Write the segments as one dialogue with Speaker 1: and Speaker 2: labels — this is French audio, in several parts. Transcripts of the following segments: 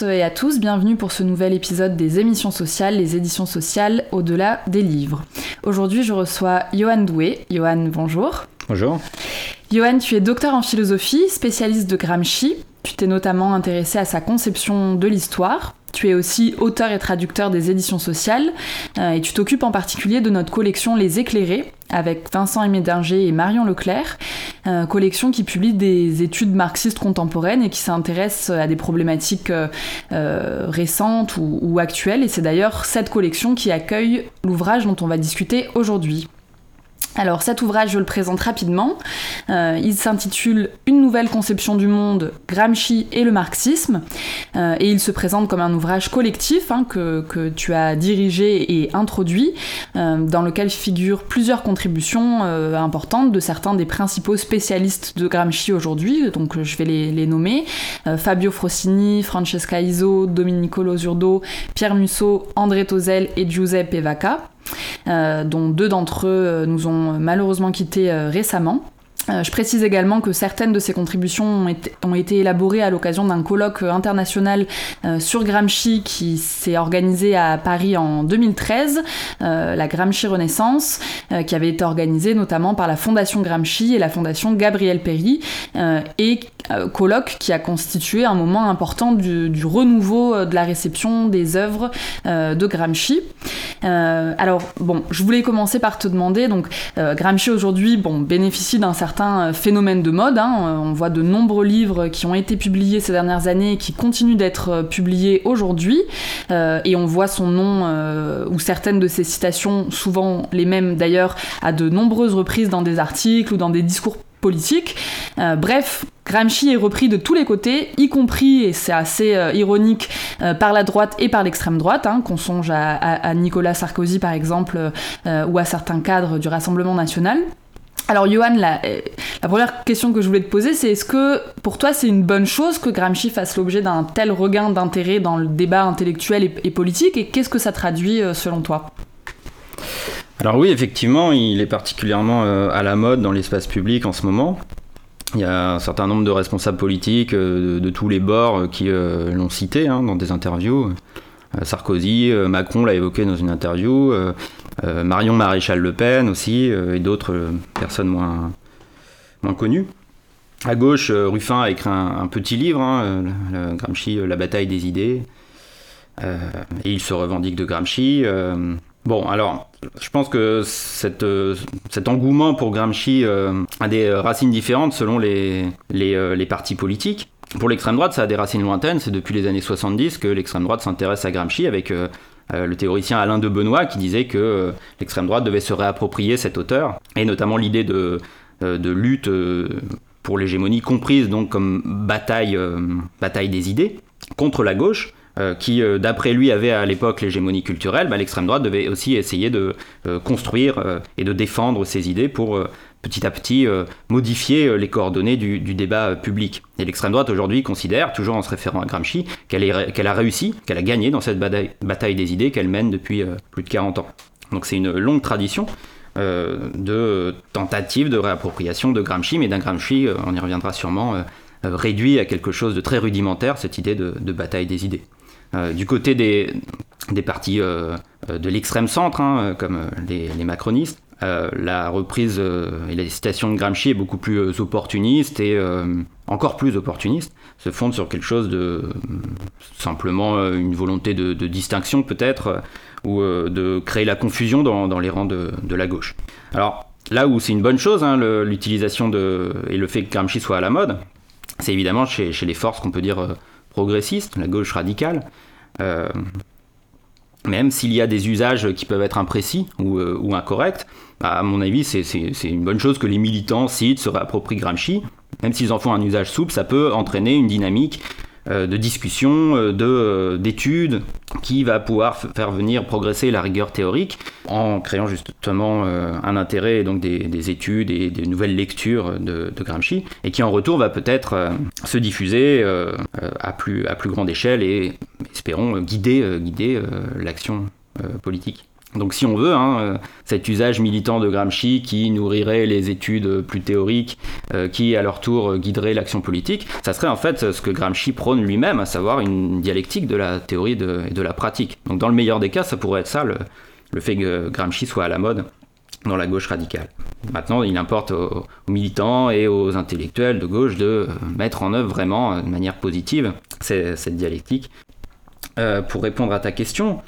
Speaker 1: toutes et à tous, bienvenue pour ce nouvel épisode des émissions sociales, les éditions sociales au-delà des livres. Aujourd'hui, je reçois Johan Doué. Johan, bonjour.
Speaker 2: Bonjour.
Speaker 1: Johan, tu es docteur en philosophie, spécialiste de Gramsci. Tu t'es notamment intéressé à sa conception de l'histoire. Tu es aussi auteur et traducteur des éditions sociales euh, et tu t'occupes en particulier de notre collection Les Éclairés avec Vincent Aimé-Dinger et Marion Leclerc, euh, collection qui publie des études marxistes contemporaines et qui s'intéresse à des problématiques euh, récentes ou, ou actuelles. Et c'est d'ailleurs cette collection qui accueille l'ouvrage dont on va discuter aujourd'hui. Alors cet ouvrage, je le présente rapidement. Euh, il s'intitule Une nouvelle conception du monde, Gramsci et le marxisme. Euh, et il se présente comme un ouvrage collectif hein, que, tu as dirigé et introduit, euh, dans lequel figurent plusieurs contributions importantes de certains des principaux spécialistes de Gramsci aujourd'hui. Donc je vais les, nommer. Fabio Frossini, Francesca Iso, Domenico Losurdo, Pierre Musso, André Tozel et Giuseppe Vaca. Euh, dont deux d'entre eux euh, nous ont malheureusement quittés euh, récemment. Euh, je précise également que certaines de ces contributions ont été, élaborées à l'occasion d'un colloque international euh, sur Gramsci qui s'est organisé à Paris en 2013, euh, la Gramsci Renaissance, qui avait été organisée notamment par la Fondation Gramsci et la Fondation Gabriel Péry, et colloque qui a constitué un moment important du, du renouveau de la réception des œuvres de Gramsci. alors bon, je voulais commencer par te demander, donc Gramsci aujourd'hui bon, bénéficie d'un certain certains phénomènes de mode. Hein. On voit de nombreux livres qui ont été publiés ces dernières années et qui continuent d'être publiés aujourd'hui. Euh, et on voit son nom euh, ou certaines de ses citations, souvent les mêmes d'ailleurs, à de nombreuses reprises dans des articles ou dans des discours politiques. Euh, bref, Gramsci est repris de tous les côtés, y compris, et c'est assez euh, ironique, euh, par la droite et par l'extrême droite, hein, qu'on songe à, Nicolas Sarkozy par exemple, ou à certains cadres du Rassemblement national. Alors Johan, la, la, première question que je voulais te poser, c'est est-ce que pour toi c'est une bonne chose que Gramsci fasse l'objet d'un tel regain d'intérêt dans le débat intellectuel et, politique et qu'est-ce que ça traduit selon toi?
Speaker 2: Alors oui, effectivement, il est particulièrement à la mode dans l'espace public en ce moment. Il y a un certain nombre de responsables politiques de, tous les bords qui euh, l'ont cité hein, dans des interviews. Sarkozy, Macron l'a évoqué dans une interview, euh, Marion Maréchal Le Pen aussi, euh, et d'autres euh, personnes moins, moins connues. À gauche, Ruffin a écrit un, petit livre, hein, Gramsci, La bataille des idées, et il se revendique de Gramsci. Bon, alors, je pense que cet engouement pour Gramsci a des racines différentes selon les, les partis politiques. Pour l'extrême droite, ça a des racines lointaines. C'est depuis les années 70 que l'extrême droite s'intéresse à Gramsci avec euh, euh, le théoricien Alain de Benoît qui disait que euh, l'extrême droite devait se réapproprier cet auteur et notamment l'idée de, lutte pour l'hégémonie comprise donc comme bataille des idées contre la gauche. Qui, d'après lui, avait à l'époque l'hégémonie culturelle, bah, l'extrême droite devait aussi essayer de construire et de défendre ses idées pour petit à petit euh, modifier euh, les coordonnées du, débat euh, public. Et l'extrême droite aujourd'hui considère, toujours en se référant à Gramsci, qu'elle qu a réussi, qu'elle a gagné dans cette bataille, des idées qu'elle mène depuis euh, plus de 40 ans. Donc c'est une longue tradition euh, de tentative de réappropriation de Gramsci, mais d'un Gramsci, on y reviendra sûrement, réduit à quelque chose de très rudimentaire, cette idée de bataille des idées. Du côté des, des partis de l'extrême centre, hein, comme les, macronistes, euh, la reprise euh, et la citation de Gramsci est beaucoup plus euh, opportuniste et encore plus opportuniste, se fonde sur quelque chose de simplement une volonté de, distinction peut-être, ou de créer la confusion dans, les rangs de, la gauche. Alors là où c'est une bonne chose, hein, l'utilisation de et le fait que Gramsci soit à la mode, c'est évidemment chez, les forces qu'on peut dire progressistes, la gauche radicale. Euh, même s'il y a des usages qui peuvent être imprécis ou, euh, ou incorrects, bah, à mon avis, c'est une bonne chose que les militants citent, se réapproprient Gramsci. Même s'ils en font un usage souple, ça peut entraîner une dynamique de discussion, euh, d'études, euh, qui va pouvoir faire venir progresser la rigueur théorique en créant justement euh, un intérêt donc des, des, études et des nouvelles lectures de, de Gramsci, et qui en retour va peut-être euh, se diffuser à, plus, à grande échelle et espérons guider, guider l'action politique. Donc si on veut, hein, cet usage militant de Gramsci qui nourrirait les études plus théoriques, qui à leur tour guiderait l'action politique, ça serait en fait ce que Gramsci prône lui-même, à savoir une dialectique de la théorie et de la pratique. Donc dans le meilleur des cas, ça pourrait être ça, le, fait que Gramsci soit à la mode dans la gauche radicale. Maintenant, il importe aux, militants et aux intellectuels de gauche de euh, mettre en œuvre vraiment euh, de manière positive cette dialectique. Euh, pour répondre à ta question,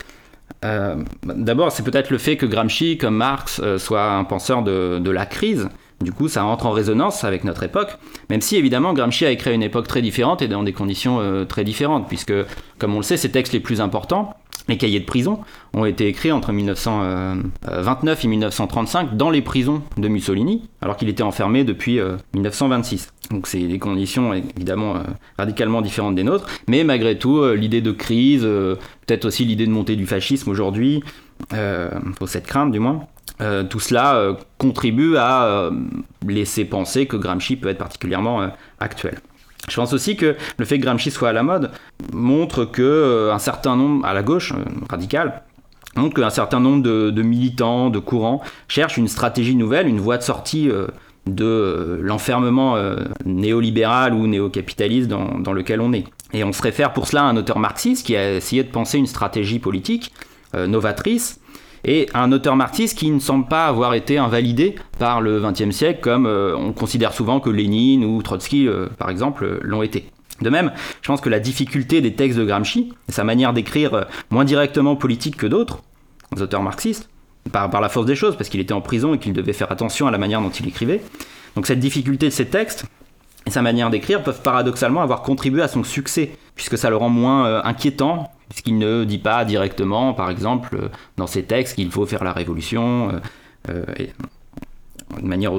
Speaker 2: d'abord, c'est peut-être le fait que Gramsci, comme Marx, soit un penseur de, la crise. Du coup, ça entre en résonance avec notre époque, même si évidemment Gramsci a écrit une époque très différente et dans des conditions très différentes, puisque, comme on le sait, ses textes les plus importants, les cahiers de prison ont été écrits entre 1929 et 1935 dans les prisons de Mussolini, alors qu'il était enfermé depuis 1926. Euh, Donc c'est des conditions évidemment euh, radicalement différentes des nôtres, mais malgré tout, euh, l'idée de crise, peut-être aussi l'idée de montée du fascisme aujourd'hui, faut cette crainte du moins, tout cela contribue à laisser penser que Gramsci peut être particulièrement actuel. Je pense aussi que le fait que Gramsci soit à la mode montre que euh, un certain nombre, à la gauche euh, radicale, montre qu'un certain nombre de, militants, de courants cherchent une stratégie nouvelle, une voie de sortie euh, de l'enfermement néolibéral ou néocapitaliste dans, dans, lequel on est. Et on se réfère pour cela à un auteur marxiste qui a essayé de penser une stratégie politique novatrice et un auteur marxiste qui ne semble pas avoir été invalidé par le XXe siècle, comme euh, on considère souvent que Lénine ou Trotsky, euh, par exemple, l'ont été. De même, je pense que la difficulté des textes de Gramsci, sa manière d'écrire euh, moins directement politique que d'autres, auteurs marxistes, par, la force des choses, parce qu'il était en prison et qu'il devait faire attention à la manière dont il écrivait. Donc cette difficulté de ces textes et sa manière d'écrire peuvent paradoxalement avoir contribué à son succès, puisque ça le rend moins inquiétant puisqu'il ne dit pas directement, par exemple, euh, dans ses textes qu'il faut faire la révolution euh, euh, de manière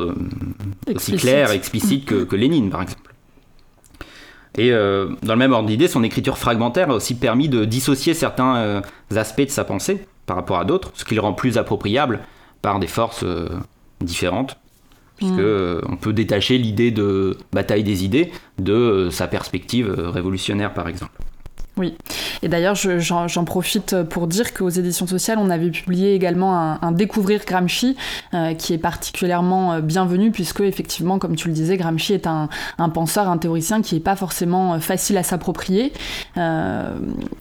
Speaker 2: aussi claire, explicite que, que, Lénine, par exemple. Et dans le même ordre d'idée, son écriture fragmentaire a aussi permis de dissocier certains aspects de sa pensée par rapport à d'autres, ce qui le rend plus appropriable par des forces différentes puisque mm. on peut détacher l'idée de bataille des idées de sa perspective révolutionnaire par exemple.
Speaker 1: Oui, et d'ailleurs j'en profite pour dire qu'aux éditions sociales on avait publié également un, Découvrir Gramsci euh, qui est particulièrement euh, bienvenu puisque effectivement comme tu le disais Gramsci est un, penseur, un théoricien qui n'est pas forcément euh, facile à s'approprier,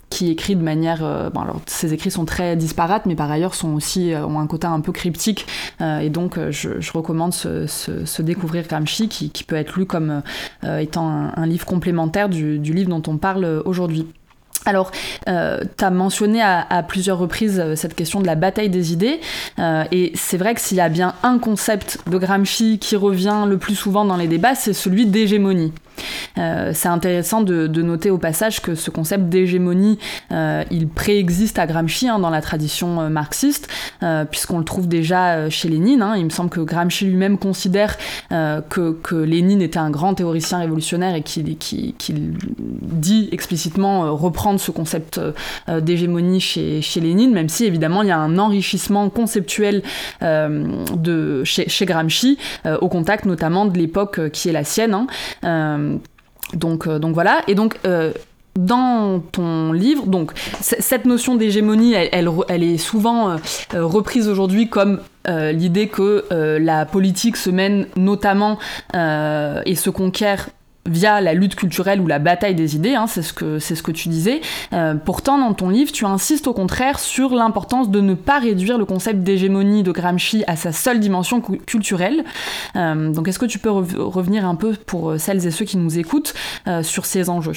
Speaker 1: qui écrit de manière... alors ses écrits sont très disparates mais par ailleurs sont aussi, ont un côté un peu cryptique et donc je, recommande ce, Découvrir Gramsci qui, peut être lu comme étant un, livre complémentaire du livre dont on parle aujourd'hui. Alors, euh, tu mentionné à, plusieurs reprises euh, cette question de la bataille des idées, euh, et c'est vrai que s'il y a bien un concept de Gramsci qui revient le plus souvent dans les débats, c'est celui d'hégémonie. Euh, c'est intéressant de, noter au passage que ce concept d'hégémonie, euh, il préexiste à Gramsci hein, dans la tradition euh, marxiste, puisqu'on le trouve déjà chez Lénine. Hein. Il me semble que Gramsci lui-même considère que, que, Lénine était un grand théoricien révolutionnaire et qu'il dit explicitement reprendre ce concept d'hégémonie chez, chez, Lénine, même si évidemment il y a un enrichissement conceptuel de, chez, Gramsci, au contact notamment de l'époque qui est la sienne. Hein. Donc, euh, donc voilà. Et donc euh, dans ton livre, donc cette notion d'hégémonie, elle, est souvent reprise aujourd'hui comme l'idée que la politique se mène notamment et se conquiert via la lutte culturelle ou la bataille des idées, hein, c'est ce, que, tu disais. Euh, pourtant, dans ton livre, tu insistes au contraire sur l'importance de ne pas réduire le concept d'hégémonie de Gramsci à sa seule dimension culturelle. Euh, donc, est-ce que tu peux revenir un peu pour celles et ceux qui nous écoutent euh, sur ces enjeux?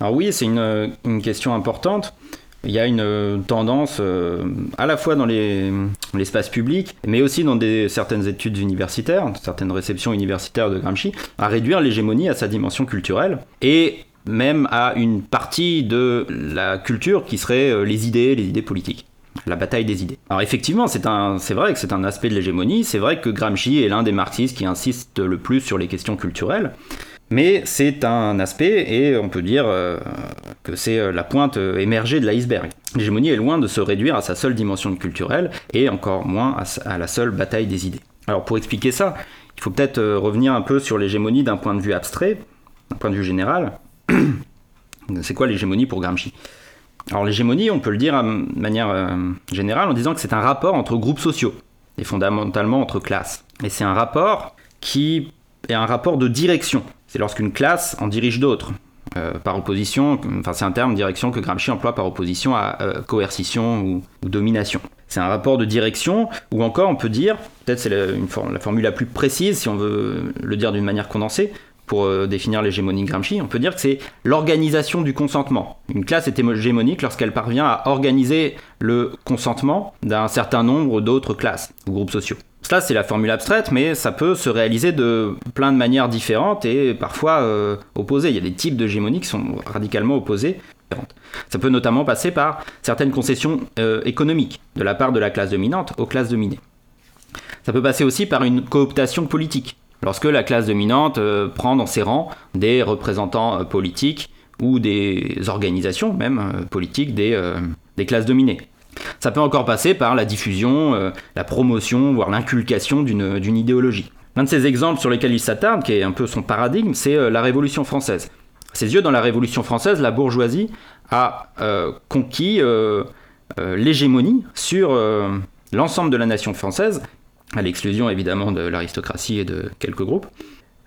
Speaker 2: Alors oui, c'est une question importante il y a une euh, tendance euh, à la fois dans l'espace public, mais aussi dans certaines études universitaires, certaines réceptions universitaires de Gramsci, à réduire l'hégémonie à sa dimension culturelle et même à une partie de la culture qui serait euh, les idées, les idées politiques la bataille des idées. Alors effectivement, c'est vrai que c'est un aspect de l'hégémonie, c'est vrai que Gramsci est l'un des marxistes qui insiste le plus sur les questions culturelles, mais c'est un aspect, et on peut dire euh, que c'est euh, la pointe euh, émergée de l'iceberg. L'hégémonie est loin de se réduire à sa seule dimension culturelle, et encore moins à, la seule bataille des idées. Alors pour expliquer ça, il faut peut-être revenir un peu sur l'hégémonie d'un point de vue abstrait, d'un point de vue général. c'est quoi l'hégémonie pour Gramsci? Alors l'hégémonie, on peut le dire de manière générale en disant que c'est un rapport entre groupes sociaux, et fondamentalement entre classes. Et c'est un rapport qui est un rapport de direction. C'est lorsqu'une classe en dirige d'autres. Euh, par opposition, enfin c'est un terme direction que Gramsci emploie par opposition à euh, coercition ou, domination. C'est un rapport de direction, ou encore on peut dire, peut-être c'est la, formule la plus précise si on veut le dire d'une manière condensée, pour euh, définir l'hégémonie Gramsci, on peut dire que c'est l'organisation du consentement. Une classe est hégémonique lorsqu'elle parvient à organiser le consentement d'un certain nombre d'autres classes ou groupes sociaux. Cela, c'est la formule abstraite, mais ça peut se réaliser de plein de manières différentes et parfois euh, opposées. Il y a des types d'hégémonie qui sont radicalement opposés. Ça peut notamment passer par certaines concessions euh, économiques de la part de la classe dominante aux classes dominées. Ça peut passer aussi par une cooptation politique lorsque la classe dominante euh, prend dans ses rangs des représentants politiques ou des organisations même politiques des, classes dominées. Ça peut encore passer par la diffusion, la promotion, voire l'inculcation d'une idéologie. L'un de ces exemples sur lesquels il s'attarde, qui est un peu son paradigme, c'est la Révolution française. Ses yeux, dans la Révolution française, la bourgeoisie a conquis l'hégémonie sur l'ensemble de la nation française à l'exclusion évidemment de l'aristocratie et de quelques groupes.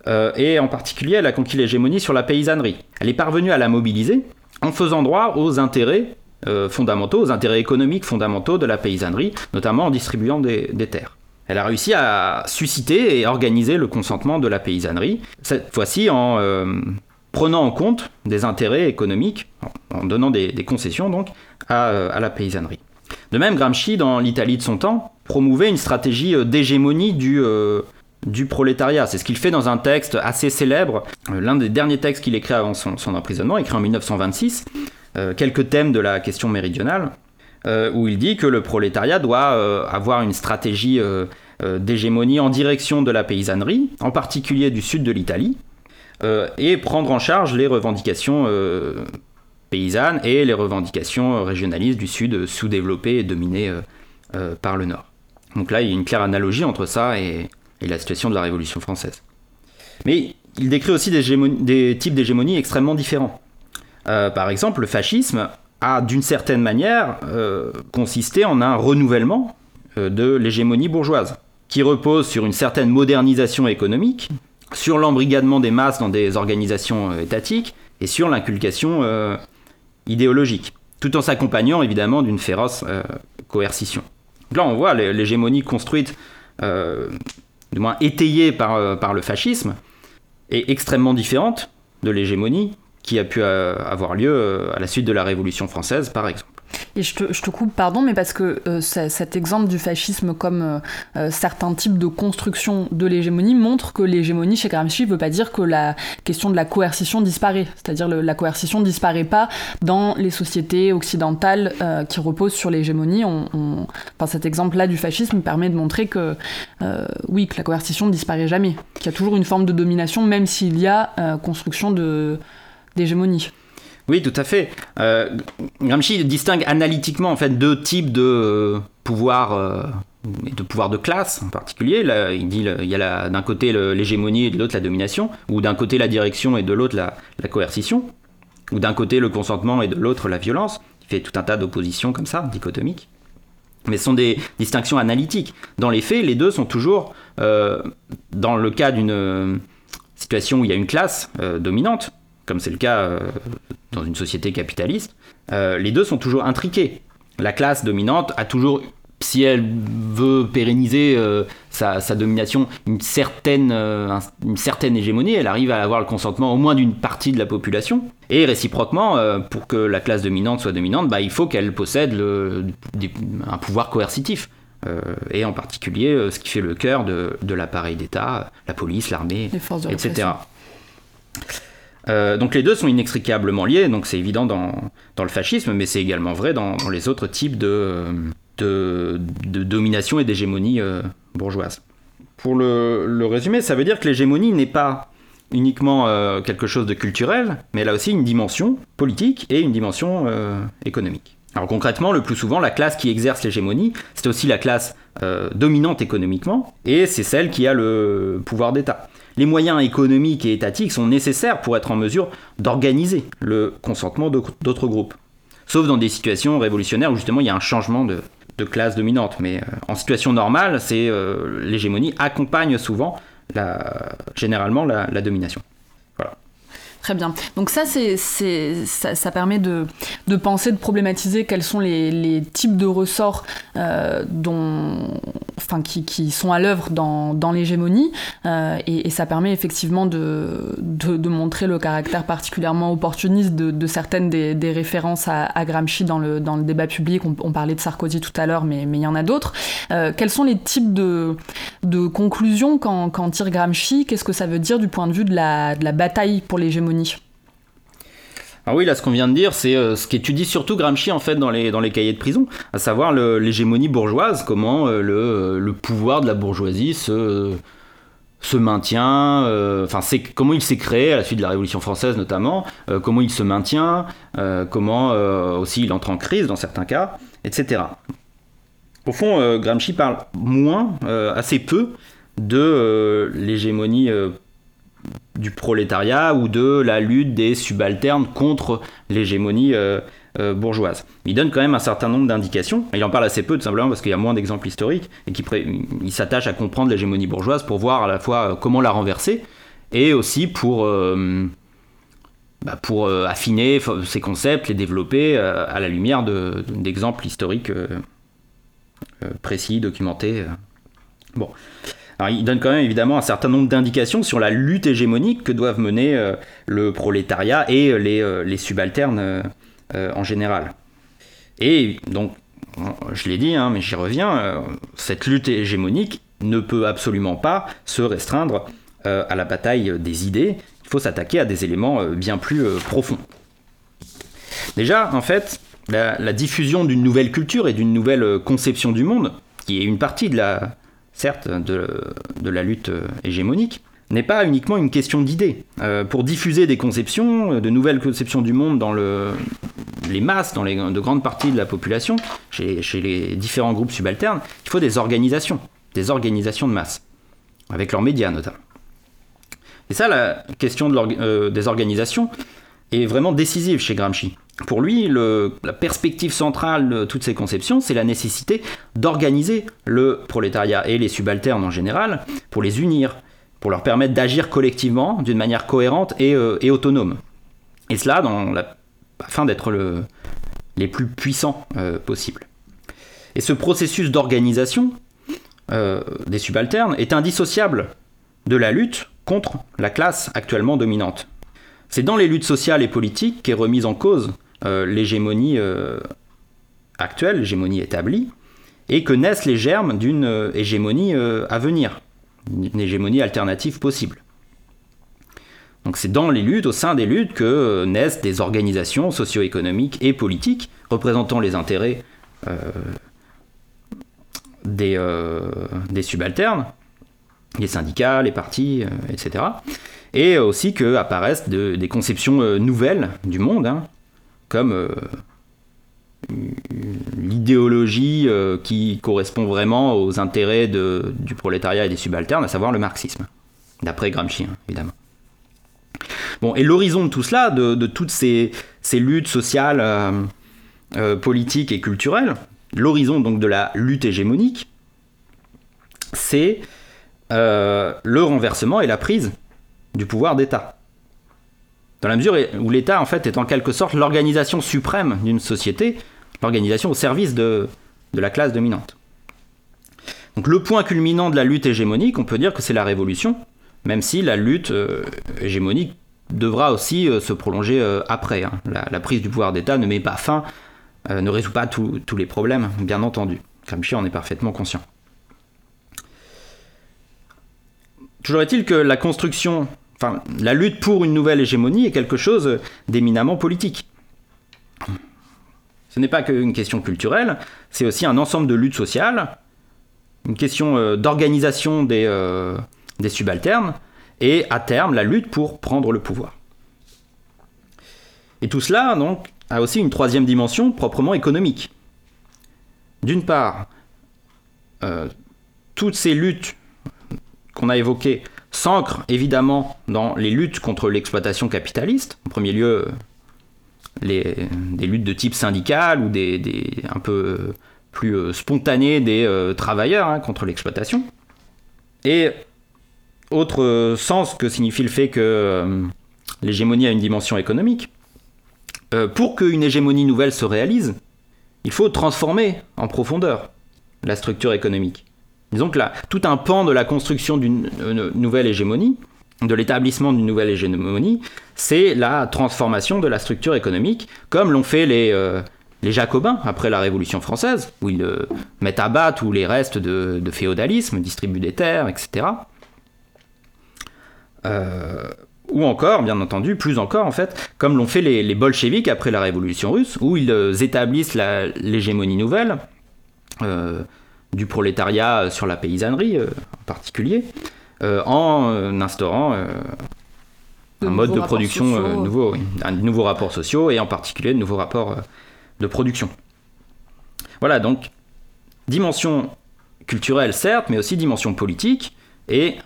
Speaker 2: Euh, et en particulier, elle a conquis l'hégémonie sur la paysannerie. Elle est parvenue à la mobiliser en faisant droit aux intérêts euh, fondamentaux, aux intérêts économiques fondamentaux de la paysannerie, notamment en distribuant des, terres. Elle a réussi à susciter et organiser le consentement de la paysannerie, cette fois-ci en euh, prenant en compte des intérêts économiques, en donnant des, concessions donc à la paysannerie. De même, Gramsci, dans l'Italie de son temps, promouvait une stratégie euh, d'hégémonie du, euh, prolétariat. C'est ce qu'il fait dans un texte assez célèbre, euh, l'un des derniers textes qu'il écrit avant son, emprisonnement, écrit en 1926, quelques thèmes de la question méridionale, où il dit que le prolétariat doit avoir une stratégie d'hégémonie en direction de la paysannerie, en particulier du sud de l'Italie, et prendre en charge les revendications paysannes et les revendications régionalistes du sud sous-développées et dominées par le nord. Donc là, il y a une claire analogie entre ça et, la situation de la Révolution française. Mais il décrit aussi des, types d'hégémonie extrêmement différents. Euh, par exemple, le fascisme a d'une certaine manière euh, consisté en un renouvellement euh, de l'hégémonie bourgeoise, qui repose sur une certaine modernisation économique, sur l'embrigadement des masses dans des organisations étatiques et sur l'inculcation idéologique, tout en s'accompagnant évidemment d'une féroce coercition. Là, on voit l'hégémonie construite, du moins étayée par, par le fascisme, est extrêmement différente de l'hégémonie qui a pu euh, avoir lieu à la suite de la Révolution française, par exemple.
Speaker 1: Et je te, coupe, pardon, mais parce que euh, cet exemple du fascisme comme euh, euh, certains types de construction de l'hégémonie montre que l'hégémonie chez Gramsci ne veut pas dire que la question de la coercition disparaît. C'est-à-dire la coercition disparaît pas dans les sociétés occidentales qui reposent sur l'hégémonie. On, Enfin, cet exemple-là du fascisme permet de montrer que oui, que la coercition ne disparaît jamais, qu'il y a toujours une forme de domination, même s'il y a construction d'hégémonie.
Speaker 2: Oui, tout à fait. Euh, Gramsci distingue analytiquement en fait deux types de euh, pouvoir euh, de pouvoir de classe en particulier. Il dit il y a d'un côté l'hégémonie et de l'autre la domination, ou d'un côté la direction et de l'autre la, coercition, ou d'un côté le consentement et de l'autre la violence. Il fait tout un tas d'oppositions comme ça, dichotomiques. Mais ce sont des distinctions analytiques. Dans les faits, les deux sont toujours, dans le cas d'une situation où il y a une classe dominante, comme c'est le cas euh, dans une société capitaliste, euh, les deux sont toujours intriqués. La classe dominante a toujours, si elle veut pérenniser euh, sa, domination, une certaine, une certaine hégémonie, elle arrive à avoir le consentement au moins d'une partie de la population. Et réciproquement, pour que la classe dominante soit dominante, bah, il faut qu'elle possède un pouvoir coercitif. et en particulier ce qui fait le cœur de, de l'appareil d'État, la police, l'armée, etc. Euh, donc les deux sont inextricablement liés, donc c'est évident dans, le fascisme, mais c'est également vrai dans, les autres types de, domination et d'hégémonie euh, bourgeoise. Pour le, résumer, ça veut dire que l'hégémonie n'est pas uniquement euh, quelque chose de culturel, mais elle a aussi une dimension politique et une dimension économique. Alors concrètement, le plus souvent, la classe qui exerce l'hégémonie, c'est aussi la classe dominante économiquement, et c'est celle qui a le pouvoir d'État les moyens économiques et étatiques sont nécessaires pour être en mesure d'organiser le consentement d'autres groupes. sauf dans des situations révolutionnaires où justement il y a un changement de, classe dominante. Mais en situation normale, c'est l'hégémonie accompagne souvent généralement la domination.
Speaker 1: Très bien. Donc ça, ça, permet de, penser, de problématiser quels sont les, types de ressorts euh, dont, enfin, qui, sont à l'œuvre dans, l'hégémonie. Euh, et, ça permet effectivement de, montrer le caractère particulièrement opportuniste de, certaines des, références à, Gramsci dans le, débat public. On, parlait de Sarkozy tout à l'heure, mais, il y en a d'autres. Euh, quels sont les types de, conclusions quand tire Gramsci? Qu'est-ce que ça veut dire du point de vue de la bataille pour l'hégémonie?
Speaker 2: Ah oui, là, ce qu'on vient de dire, c'est euh, ce qu'étudie surtout Gramsci en fait dans les, cahiers de prison, à savoir l'hégémonie bourgeoise, comment euh, le, le, pouvoir de la bourgeoisie se, se maintient, euh, enfin, comment il s'est créé à la suite de la Révolution française notamment, comment il se maintient, comment aussi il entre en crise dans certains cas, etc. Au fond, Gramsci parle moins, assez peu, de l'hégémonie du prolétariat ou de la lutte des subalternes contre l'hégémonie euh, euh, bourgeoise. Il donne quand même un certain nombre d'indications. Il en parle assez peu, tout simplement parce qu'il y a moins d'exemples historiques et qu'il s'attache à comprendre l'hégémonie bourgeoise pour voir à la fois euh, comment la renverser et aussi pour, bah, affiner ces concepts, les développer à la lumière d'exemples historiques précis, documentés. Bon il donne quand même évidemment un certain nombre d'indications sur la lutte hégémonique que doivent mener euh, le prolétariat et euh, les, euh, les, subalternes en général. Et donc, je l'ai dit, hein, mais j'y reviens, cette lutte hégémonique ne peut absolument pas se restreindre à la bataille des idées. Il faut s'attaquer à des éléments bien plus profonds. Déjà, en fait, la diffusion d'une nouvelle culture et d'une nouvelle conception du monde, qui est une partie de la, certes, de, la lutte hégémonique, n'est pas uniquement une question d'idées. Euh, pour diffuser des conceptions, de nouvelles conceptions du monde dans les masses, dans de grandes parties de la population, chez, les différents groupes subalternes, il faut des organisations, des organisations de masse, avec leurs médias notamment. Et ça, la question euh, des organisations est vraiment décisive chez Gramsci. Pour lui, la perspective centrale de toutes ces conceptions, c'est la nécessité d'organiser le prolétariat et les subalternes en général pour les unir, pour leur permettre d'agir collectivement d'une manière cohérente et, euh, autonome. Et cela afin d'être les plus puissants euh, possibles. Et ce processus d'organisation euh, des subalternes est indissociable de la lutte contre la classe actuellement dominante. C'est dans les luttes sociales et politiques qu'est remise en cause l'hégémonie euh, actuelle, l'hégémonie établie, et que naissent les germes d'une euh, hégémonie à venir, une hégémonie alternative possible. Donc c'est dans les luttes, au sein des luttes, que naissent des organisations socio-économiques et politiques représentant les intérêts des, subalternes, les syndicats, les partis, etc. Et aussi que apparaissent des conceptions nouvelles du monde, hein, comme euh, l'idéologie euh, qui correspond vraiment aux intérêts du prolétariat et des subalternes, à savoir le marxisme, d'après Gramsci, hein, évidemment. Bon, et l'horizon de tout cela, de, toutes ces, luttes sociales, euh, politiques et culturelles, l'horizon donc de la lutte hégémonique, c'est le renversement et la prise du pouvoir d'État. Dans la mesure où l'État, en fait, est en quelque sorte l'organisation suprême d'une société, l'organisation au service de, la classe dominante. Donc le point culminant de la lutte hégémonique, on peut dire que c'est la révolution, même si la lutte euh, hégémonique devra aussi euh, se prolonger euh, après. Hein. La, prise du pouvoir d'État ne met pas fin, ne résout pas tous les problèmes, bien entendu. Gramsci en est parfaitement conscient. Toujours est-il que la construction Enfin, la lutte pour une nouvelle hégémonie est quelque chose d'éminemment politique. Ce n'est pas qu'une question culturelle, c'est aussi un ensemble de luttes sociales, une question euh, d'organisation des, euh, des subalternes, et à terme la lutte pour prendre le pouvoir. Et tout cela, donc, a aussi une troisième dimension proprement économique. D'une part, euh, toutes ces luttes qu'on a évoquées s'ancre évidemment dans les luttes contre l'exploitation capitaliste, en premier lieu des luttes de type syndical ou des, un peu plus spontanées des travailleurs hein, contre l'exploitation. Et autre sens que signifie le fait que l'hégémonie a une dimension économique, pour qu'une hégémonie nouvelle se réalise, il faut transformer en profondeur la structure économique. Disons que là, tout un pan de la construction d'une nouvelle hégémonie, de l'établissement d'une nouvelle hégémonie, c'est la transformation de la structure économique, comme l'ont fait les, euh, Jacobins après la Révolution française, où ils euh, mettent à bas tous les restes de, féodalisme, distribuent des terres, etc. Euh, ou encore, bien entendu, plus encore en fait, comme l'ont fait les, les bolcheviks après la Révolution russe, où ils établissent l'hégémonie nouvelle du prolétariat sur la paysannerie euh, en particulier, euh, en euh, instaurant un mode de production nouveau, un nouveau rapport sociaux et en particulier de nouveaux rapports de production. Voilà, donc dimension culturelle certes, mais aussi dimension politique et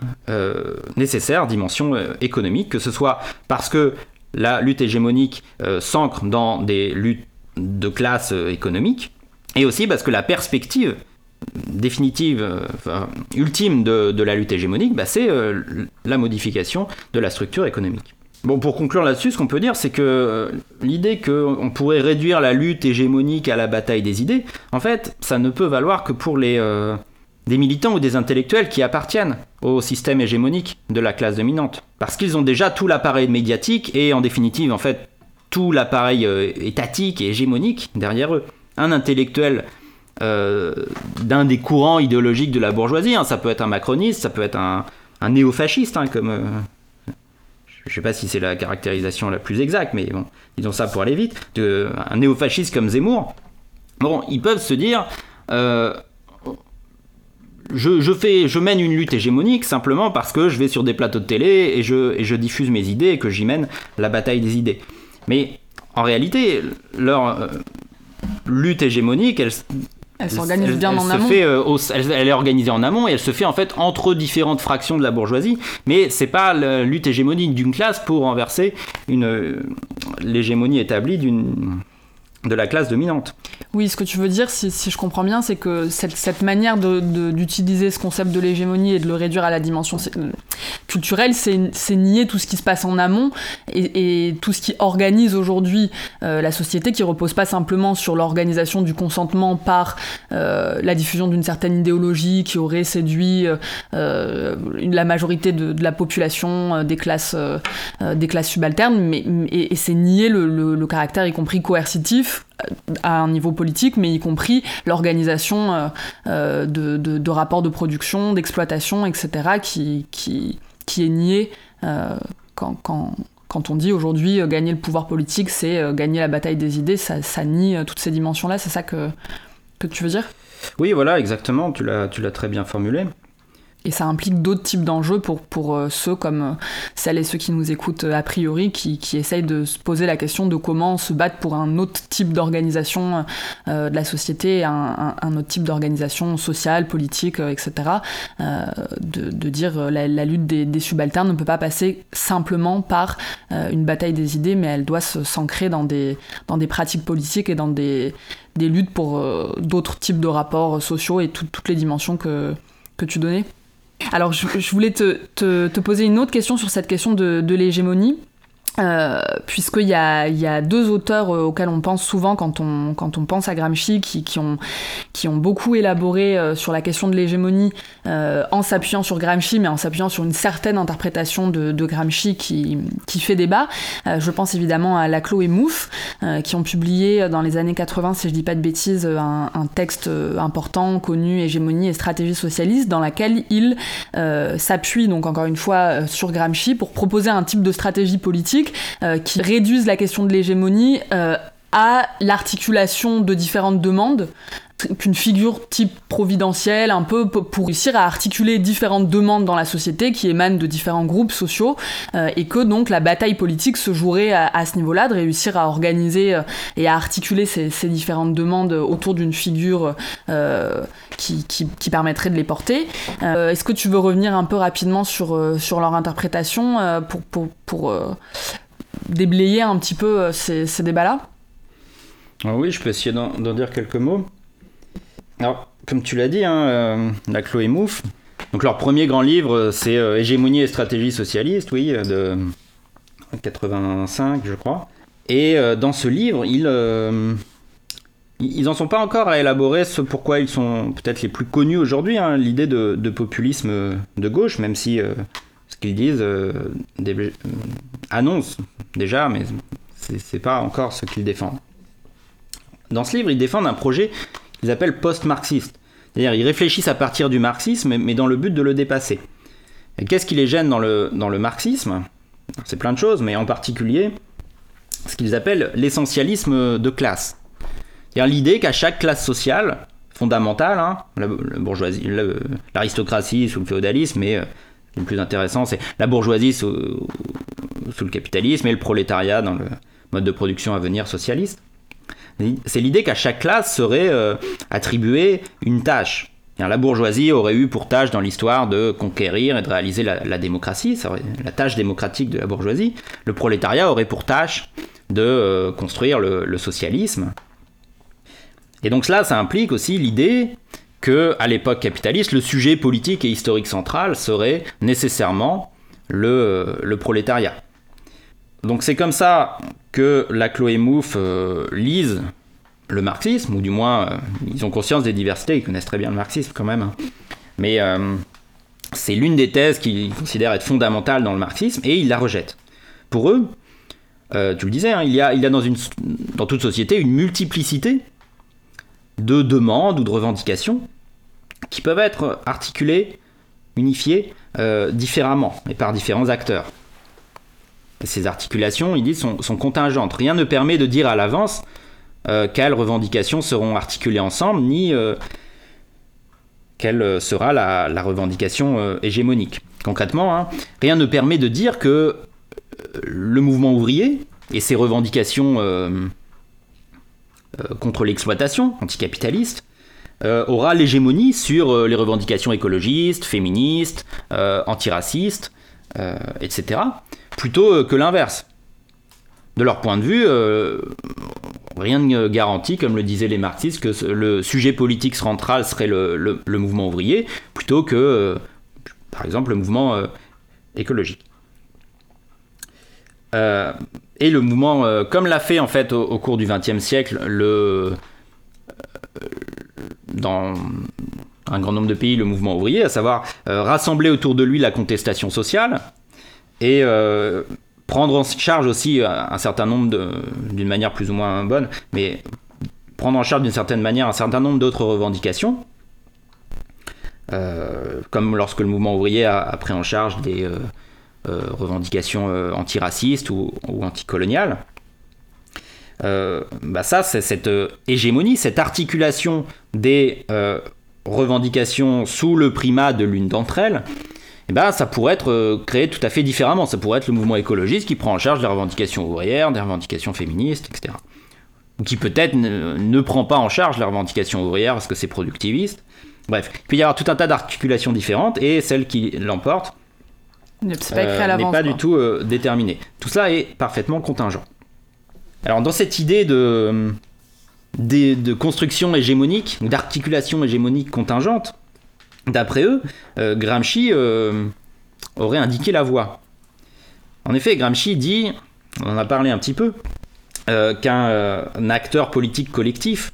Speaker 2: nécessaire dimension économique, que ce soit parce que la lutte hégémonique s'ancre dans des luttes de classe économique, et aussi parce que la perspective définitive, euh, ultime de, la lutte hégémonique, bah, c'est euh, la modification de la structure économique. Bon, pour conclure là-dessus, ce qu'on peut dire, c'est que euh, l'idée qu'on pourrait réduire la lutte hégémonique à la bataille des idées, en fait, ça ne peut valoir que pour les, des militants ou des intellectuels qui appartiennent au système hégémonique de la classe dominante. Parce qu'ils ont déjà tout l'appareil médiatique et, en définitive, en fait, tout l'appareil étatique et hégémonique derrière eux. Un intellectuel d'un des courants idéologiques de la bourgeoisie. Hein. Ça peut être un macroniste, ça peut être un, néofasciste, hein, comme. Euh, je ne sais pas si c'est la caractérisation la plus exacte, mais bon, disons ça pour aller vite. De, un néofasciste comme Zemmour. Bon, ils peuvent se dire. Euh, je, fais, je mène une lutte hégémonique simplement parce que je vais sur des plateaux de télé et je, et je diffuse mes idées et que j'y mène la bataille des idées. Mais en réalité, leur lutte hégémonique, elle,
Speaker 1: elle s'organise bien en amont.
Speaker 2: Euh, elle, est organisée en amont et elle se fait en fait entre différentes fractions de la bourgeoisie, mais c'est pas la lutte hégémonique d'une classe pour renverser une euh, l'hégémonie établie d'une de la classe dominante.
Speaker 1: Oui, ce que tu veux dire, si, je comprends bien, c'est que cette, manière d'utiliser ce concept de l'hégémonie et de le réduire à la dimension culturelle, c'est nier tout ce qui se passe en amont et, tout ce qui organise aujourd'hui euh, la société, qui repose pas simplement sur l'organisation du consentement par euh, la diffusion d'une certaine idéologie qui aurait séduit euh, la majorité de, la population des classes, des classes subalternes, mais, et, c'est nier le caractère, y compris coercitif, à un niveau politique, mais y compris l'organisation euh, euh, de, rapports de production, d'exploitation, etc., qui, qui, qui, est niée euh, quand, quand, quand, on dit aujourd'hui gagner le pouvoir politique, c'est gagner la bataille des idées, ça, ça nie toutes ces dimensions-là, c'est ça que, que tu veux dire?
Speaker 2: Oui, voilà, exactement, tu l'as très bien formulé.
Speaker 1: Et ça implique d'autres types d'enjeux pour, pour euh, ceux comme euh, celles et ceux qui nous écoutent euh, a priori, qui, qui, essayent de se poser la question de comment se battre pour un autre type d'organisation de la société, un, un, autre type d'organisation sociale, politique, etc. de, de, dire la, la lutte des, des, subalternes ne peut pas passer simplement par une bataille des idées, mais elle doit s'ancrer dans des, dans des pratiques politiques et dans des, des luttes pour d'autres types de rapports sociaux et toutes les dimensions que, que tu donnais. Alors, je, voulais te, poser une autre question sur cette question de l'hégémonie. Euh, puisqu'il y a, y a deux auteurs euh, auxquels on pense souvent quand on, quand on pense à Gramsci, qui, qui, ont, qui ont beaucoup élaboré euh, sur la question de l'hégémonie en s'appuyant sur Gramsci, mais en s'appuyant sur une certaine interprétation de, Gramsci qui, qui fait débat. je pense évidemment à Laclos et Mouffe, qui ont publié dans les années 80, si je dis pas de bêtises, un, un texte important, connu, Hégémonie et stratégie socialiste, dans laquelle ils s'appuient donc encore une fois sur Gramsci pour proposer un type de stratégie politique euh, qui réduisent la question de l'hégémonie euh, à l'articulation de différentes demandes qu'une figure type providentielle, un peu pour réussir à articuler différentes demandes dans la société qui émanent de différents groupes sociaux, euh, et que donc la bataille politique se jouerait à, ce niveau-là, de réussir à organiser et à articuler ces, différentes demandes autour d'une figure qui, qui, permettrait de les porter. Est-ce que tu veux revenir un peu rapidement sur, leur interprétation pour déblayer un petit peu ces, débats-là?
Speaker 2: Ah Oui, je peux essayer d'en dire quelques mots. Alors, comme tu l'as dit, hein, la Chloé Mouffe, donc leur premier grand livre, c'est Hégémonie et stratégie socialiste, oui, de 85, je crois. Et dans ce livre, ils n'en sont pas encore à élaborer ce pourquoi ils sont peut-être les plus connus aujourd'hui, hein, l'idée de, populisme de gauche, même si euh, ce qu'ils disent euh, euh, annonce déjà, mais c'est pas encore ce qu'ils défendent. Dans ce livre, ils défendent un projet qu'ils appellent post-marxiste. C'est-à-dire, ils réfléchissent à partir du marxisme, mais dans le but de le dépasser. Et qu'est-ce qui les gêne dans le, dans le marxisme? C'est plein de choses, mais en particulier, ce qu'ils appellent l'essentialisme de classe. C'est-à-dire l'idée qu'à chaque classe sociale fondamentale, hein, la, bourgeoisie, l'aristocratie sous le féodalisme, mais euh, le plus intéressant, c'est la bourgeoisie sous, le capitalisme et le prolétariat dans le mode de production à venir socialiste. C'est l'idée qu'à chaque classe serait euh, attribuée une tâche. La bourgeoisie aurait eu pour tâche dans l'histoire de conquérir et de réaliser la, démocratie, la tâche démocratique de la bourgeoisie. Le prolétariat aurait pour tâche de euh, construire le socialisme. Et donc cela, ça implique aussi l'idée que, à l'époque capitaliste, le sujet politique et historique central serait nécessairement le prolétariat. Donc c'est comme ça que la Chloé Mouffe euh, lise le marxisme, ou du moins euh, ils ont conscience des diversités, ils connaissent très bien le marxisme quand même. Hein. Mais euh, c'est l'une des thèses qu'ils considèrent être fondamentale dans le marxisme, et ils la rejettent. Pour eux, tu le disais, hein, il, y a, dans, dans toute société une multiplicité de demandes ou de revendications qui peuvent être articulées, unifiées euh, différemment et par différents acteurs. Ces articulations, ils disent, sont, contingentes. Rien ne permet de dire à l'avance euh, quelles revendications seront articulées ensemble, ni euh, quelle sera la, revendication hégémonique. Concrètement, hein, rien ne permet de dire que le mouvement ouvrier et ses revendications euh, contre l'exploitation anticapitaliste, euh, aura l'hégémonie sur euh, les revendications écologistes, féministes, antiracistes, etc., plutôt que l'inverse. De leur point de vue, rien ne garantit, comme le disaient les marxistes, que le sujet politique central serait le, mouvement ouvrier, plutôt que, par exemple, le mouvement écologique. Et le mouvement, euh, comme l'a fait en fait au, cours du XXe siècle, le, euh, dans un grand nombre de pays, le mouvement ouvrier, à savoir euh, rassembler autour de lui la contestation sociale et prendre en charge aussi un certain nombre, d'une manière plus ou moins bonne, mais prendre en charge d'une certaine manière un certain nombre d'autres revendications, comme lorsque le mouvement ouvrier a pris en charge des euh, revendications euh, antiracistes ou, ou anticoloniales. Euh, bah ça, c'est cette hégémonie, cette articulation des revendications sous le primat de l'une d'entre elles, eh ben, ça pourrait être créé tout à fait différemment. Ça pourrait être le mouvement écologiste qui prend en charge les revendications ouvrières, des revendications féministes, etc. Ou qui peut-être ne, ne, prend pas en charge les revendications ouvrières parce que c'est productiviste. Bref, il peut y avoir tout un tas d'articulations différentes et celle qui l'emporte,
Speaker 1: n'est pas,
Speaker 2: pas du tout euh, déterminé. Tout ça est parfaitement contingent. Alors dans cette idée de, de, construction hégémonique, d'articulation hégémonique contingente, d'après eux, euh, Gramsci euh, aurait indiqué la voie. En effet, Gramsci dit, on en a parlé un petit peu, qu'un acteur politique collectif,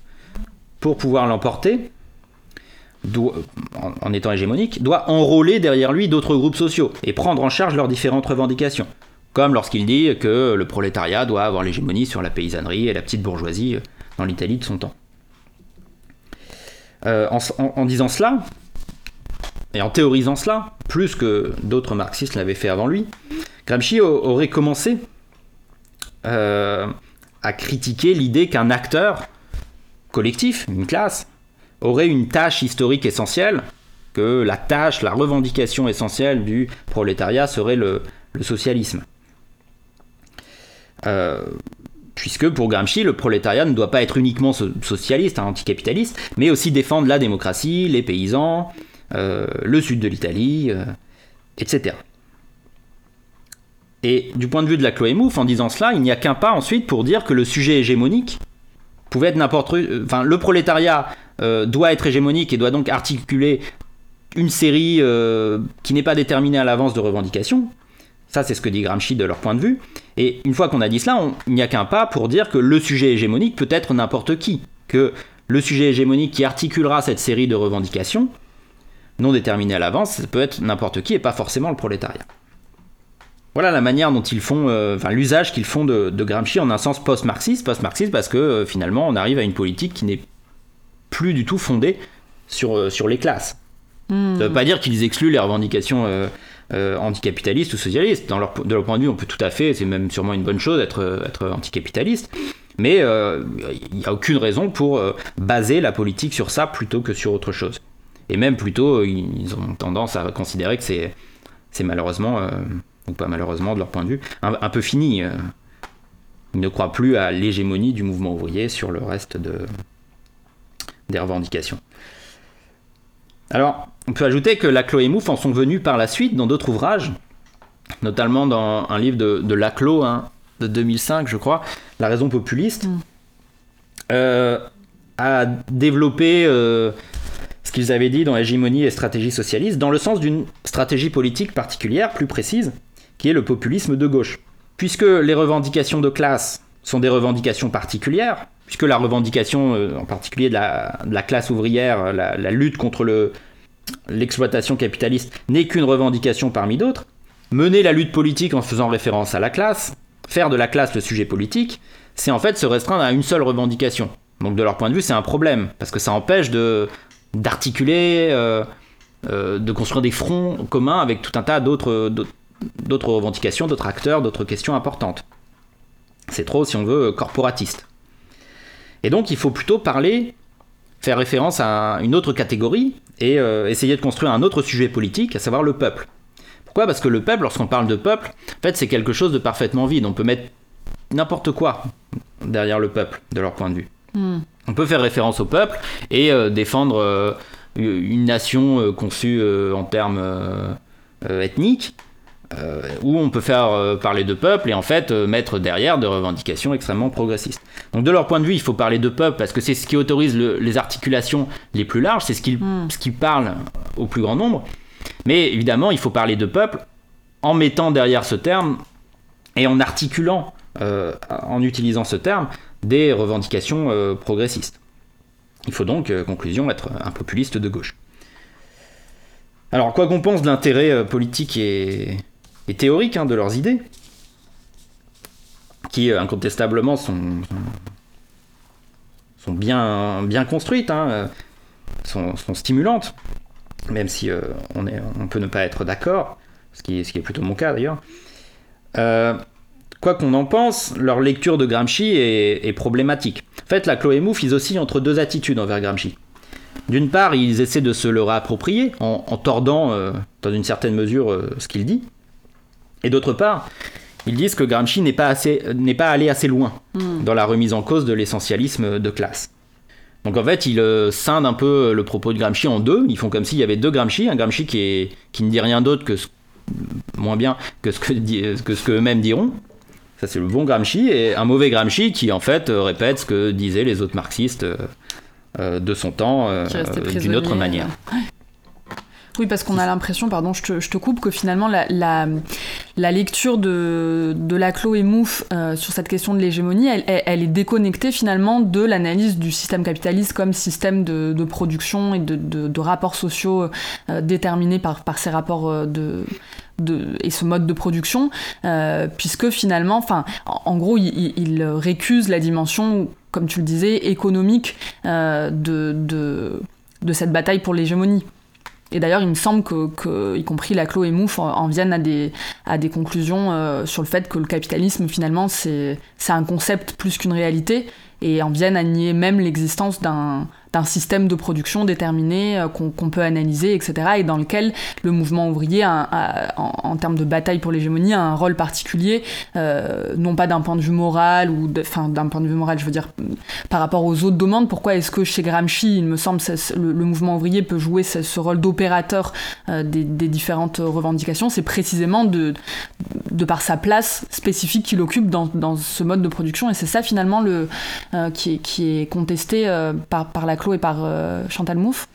Speaker 2: pour pouvoir l'emporter, en étant hégémonique, doit enrôler derrière lui d'autres groupes sociaux et prendre en charge leurs différentes revendications. Comme lorsqu'il dit que le prolétariat doit avoir l'hégémonie sur la paysannerie et la petite bourgeoisie euh, dans l'Italie de son temps. Euh, en, disant cela, et en théorisant cela, plus que d'autres marxistes l'avaient fait avant lui, Gramsci aurait commencé euh, à critiquer l'idée qu'un acteur collectif, une classe, aurait une tâche historique essentielle, que la tâche, la revendication essentielle du prolétariat serait le, socialisme. Euh, puisque pour Gramsci, le prolétariat ne doit pas être uniquement socialiste, hein, anticapitaliste, mais aussi défendre la démocratie, les paysans, le sud de l'Italie, euh, etc. Et du point de vue de la Chloé Mouffe, en disant cela, il n'y a qu'un pas ensuite pour dire que le sujet hégémonique pouvait être n'importe enfin le prolétariat euh, doit être hégémonique et doit donc articuler une série euh, qui n'est pas déterminée à l'avance de revendications. Ça, c'est ce que dit Gramsci de leur point de vue. Et une fois qu'on a dit cela, il n'y a qu'un pas pour dire que le sujet hégémonique peut être n'importe qui. Que le sujet hégémonique qui articulera cette série de revendications, non déterminées à l'avance, ça peut être n'importe qui et pas forcément le prolétariat. Voilà la manière dont ils font, euh, enfin l'usage qu'ils font de, Gramsci en un sens post-marxiste, post-marxiste parce que euh, finalement on arrive à une politique qui n'est plus du tout fondée sur, euh, sur les classes. Hmm. Ça ne veut pas dire qu'ils excluent les revendications anticapitalistes ou socialistes. Dans leur, de leur point de vue, on peut tout à fait, c'est même sûrement une bonne chose d'être être anticapitaliste. Mais il n'y a aucune raison pour baser la politique sur ça plutôt que sur autre chose. Et même plutôt, ils ont tendance à considérer que c'est malheureusement ou pas malheureusement de leur point de vue, un, peu fini. Euh. Ils ne croient plus à l'hégémonie du mouvement ouvrier sur le reste de, des revendications. Alors, on peut ajouter que Laclos et Mouffe en sont venus par la suite dans d'autres ouvrages, notamment dans un livre de, de Laclos hein, de 2005, je crois, La raison populiste, mm. euh, à développer euh, ce qu'ils avaient dit dans Hégémonie et stratégie socialiste, dans le sens d'une stratégie politique particulière, plus précise, qui est le populisme de gauche. Puisque les revendications de classe sont des revendications particulières, puisque la revendication euh, en particulier de la, classe ouvrière, la, lutte contre l'exploitation capitaliste n'est qu'une revendication parmi d'autres, mener la lutte politique en faisant référence à la classe, faire de la classe le sujet politique, c'est en fait se restreindre à une seule revendication. Donc de leur point de vue, c'est un problème, parce que ça empêche d'articuler, euh, euh, de construire des fronts communs avec tout un tas d'autres revendications, d'autres acteurs, d'autres questions importantes. C'est trop, si on veut, corporatiste. Et donc il faut plutôt parler, faire référence à une autre catégorie et euh, essayer de construire un autre sujet politique, à savoir le peuple. Pourquoi? Parce que le peuple, lorsqu'on parle de peuple, en fait c'est quelque chose de parfaitement vide. On peut mettre n'importe quoi derrière le peuple, de leur point de vue. Hmm. On peut faire référence au peuple et euh, défendre euh, une nation conçue en termes ethniques, euh, où on peut faire euh, parler de peuple et en fait euh, mettre derrière de revendications extrêmement progressistes. Donc de leur point de vue, il faut parler de peuple parce que c'est ce qui autorise les articulations les plus larges, c'est ce qui, hmm. ce qui parle au plus grand nombre. Mais évidemment, il faut parler de peuple en mettant derrière ce terme et en articulant, en utilisant ce terme, des revendications progressistes. Il faut donc, conclusion, être un populiste de gauche. Alors, quoi qu'on pense de l'intérêt politique et, théoriques hein, de leurs idées, qui euh, incontestablement sont, sont bien, bien construites, hein, euh, sont, stimulantes, même si euh, on, peut ne pas être d'accord, ce qui est plutôt mon cas d'ailleurs. Quoi qu'on en pense, leur lecture de Gramsci est, problématique. En fait, la Chloé Mouffe, ils oscillent entre deux attitudes envers Gramsci. D'une part, ils essaient de se le réapproprier en, tordant, dans une certaine mesure, ce qu'il dit. Et d'autre part, ils disent que Gramsci n'est pas, pas allé assez loin hmm. dans la remise en cause de l'essentialisme de classe. Donc en fait, ils euh, scindent un peu le propos de Gramsci en deux. Ils font comme s'il y avait deux Gramsci, un Gramsci qui, est, qui ne dit rien d'autre que moins bien que ce que, que ce qu'eux-mêmes diront. Ça c'est le bon Gramsci et un mauvais Gramsci qui en fait répète ce que disaient les autres marxistes euh, de son temps euh, d'une autre manière.
Speaker 1: Oui, parce qu'on a l'impression, pardon, je te, coupe, que finalement la, lecture de, de Laclos et Mouffe euh, sur cette question de l'hégémonie, elle, est déconnectée finalement de l'analyse du système capitaliste comme système de, production et de, rapports sociaux euh, déterminés par, ces rapports euh, de, et ce mode de production, puisque finalement, en, gros, il, récuse la dimension, comme tu le disais, économique de cette bataille pour l'hégémonie. Et d'ailleurs, il me semble que, y compris Laclos et Mouffe en, viennent à des, à des conclusions euh, sur le fait que le capitalisme, finalement, c'est un concept plus qu'une réalité, et en viennent à nier même l'existence d'un d'un système de production déterminé euh, qu'on peut analyser, etc. Et dans lequel le mouvement ouvrier, en, termes de bataille pour l'hégémonie, a un rôle particulier, euh, non pas d'un point de vue moral, ou enfin d'un point de vue moral, je veux dire, par rapport aux autres demandes. Pourquoi est-ce que chez Gramsci, il me semble, le, mouvement ouvrier peut jouer ce, rôle d'opérateur euh, des, différentes revendications? C'est précisément de, par sa place spécifique qu'il occupe dans, ce mode de production. Et c'est ça finalement le, qui, est, qui est contesté par, par la et par euh, Chantal Mouffe.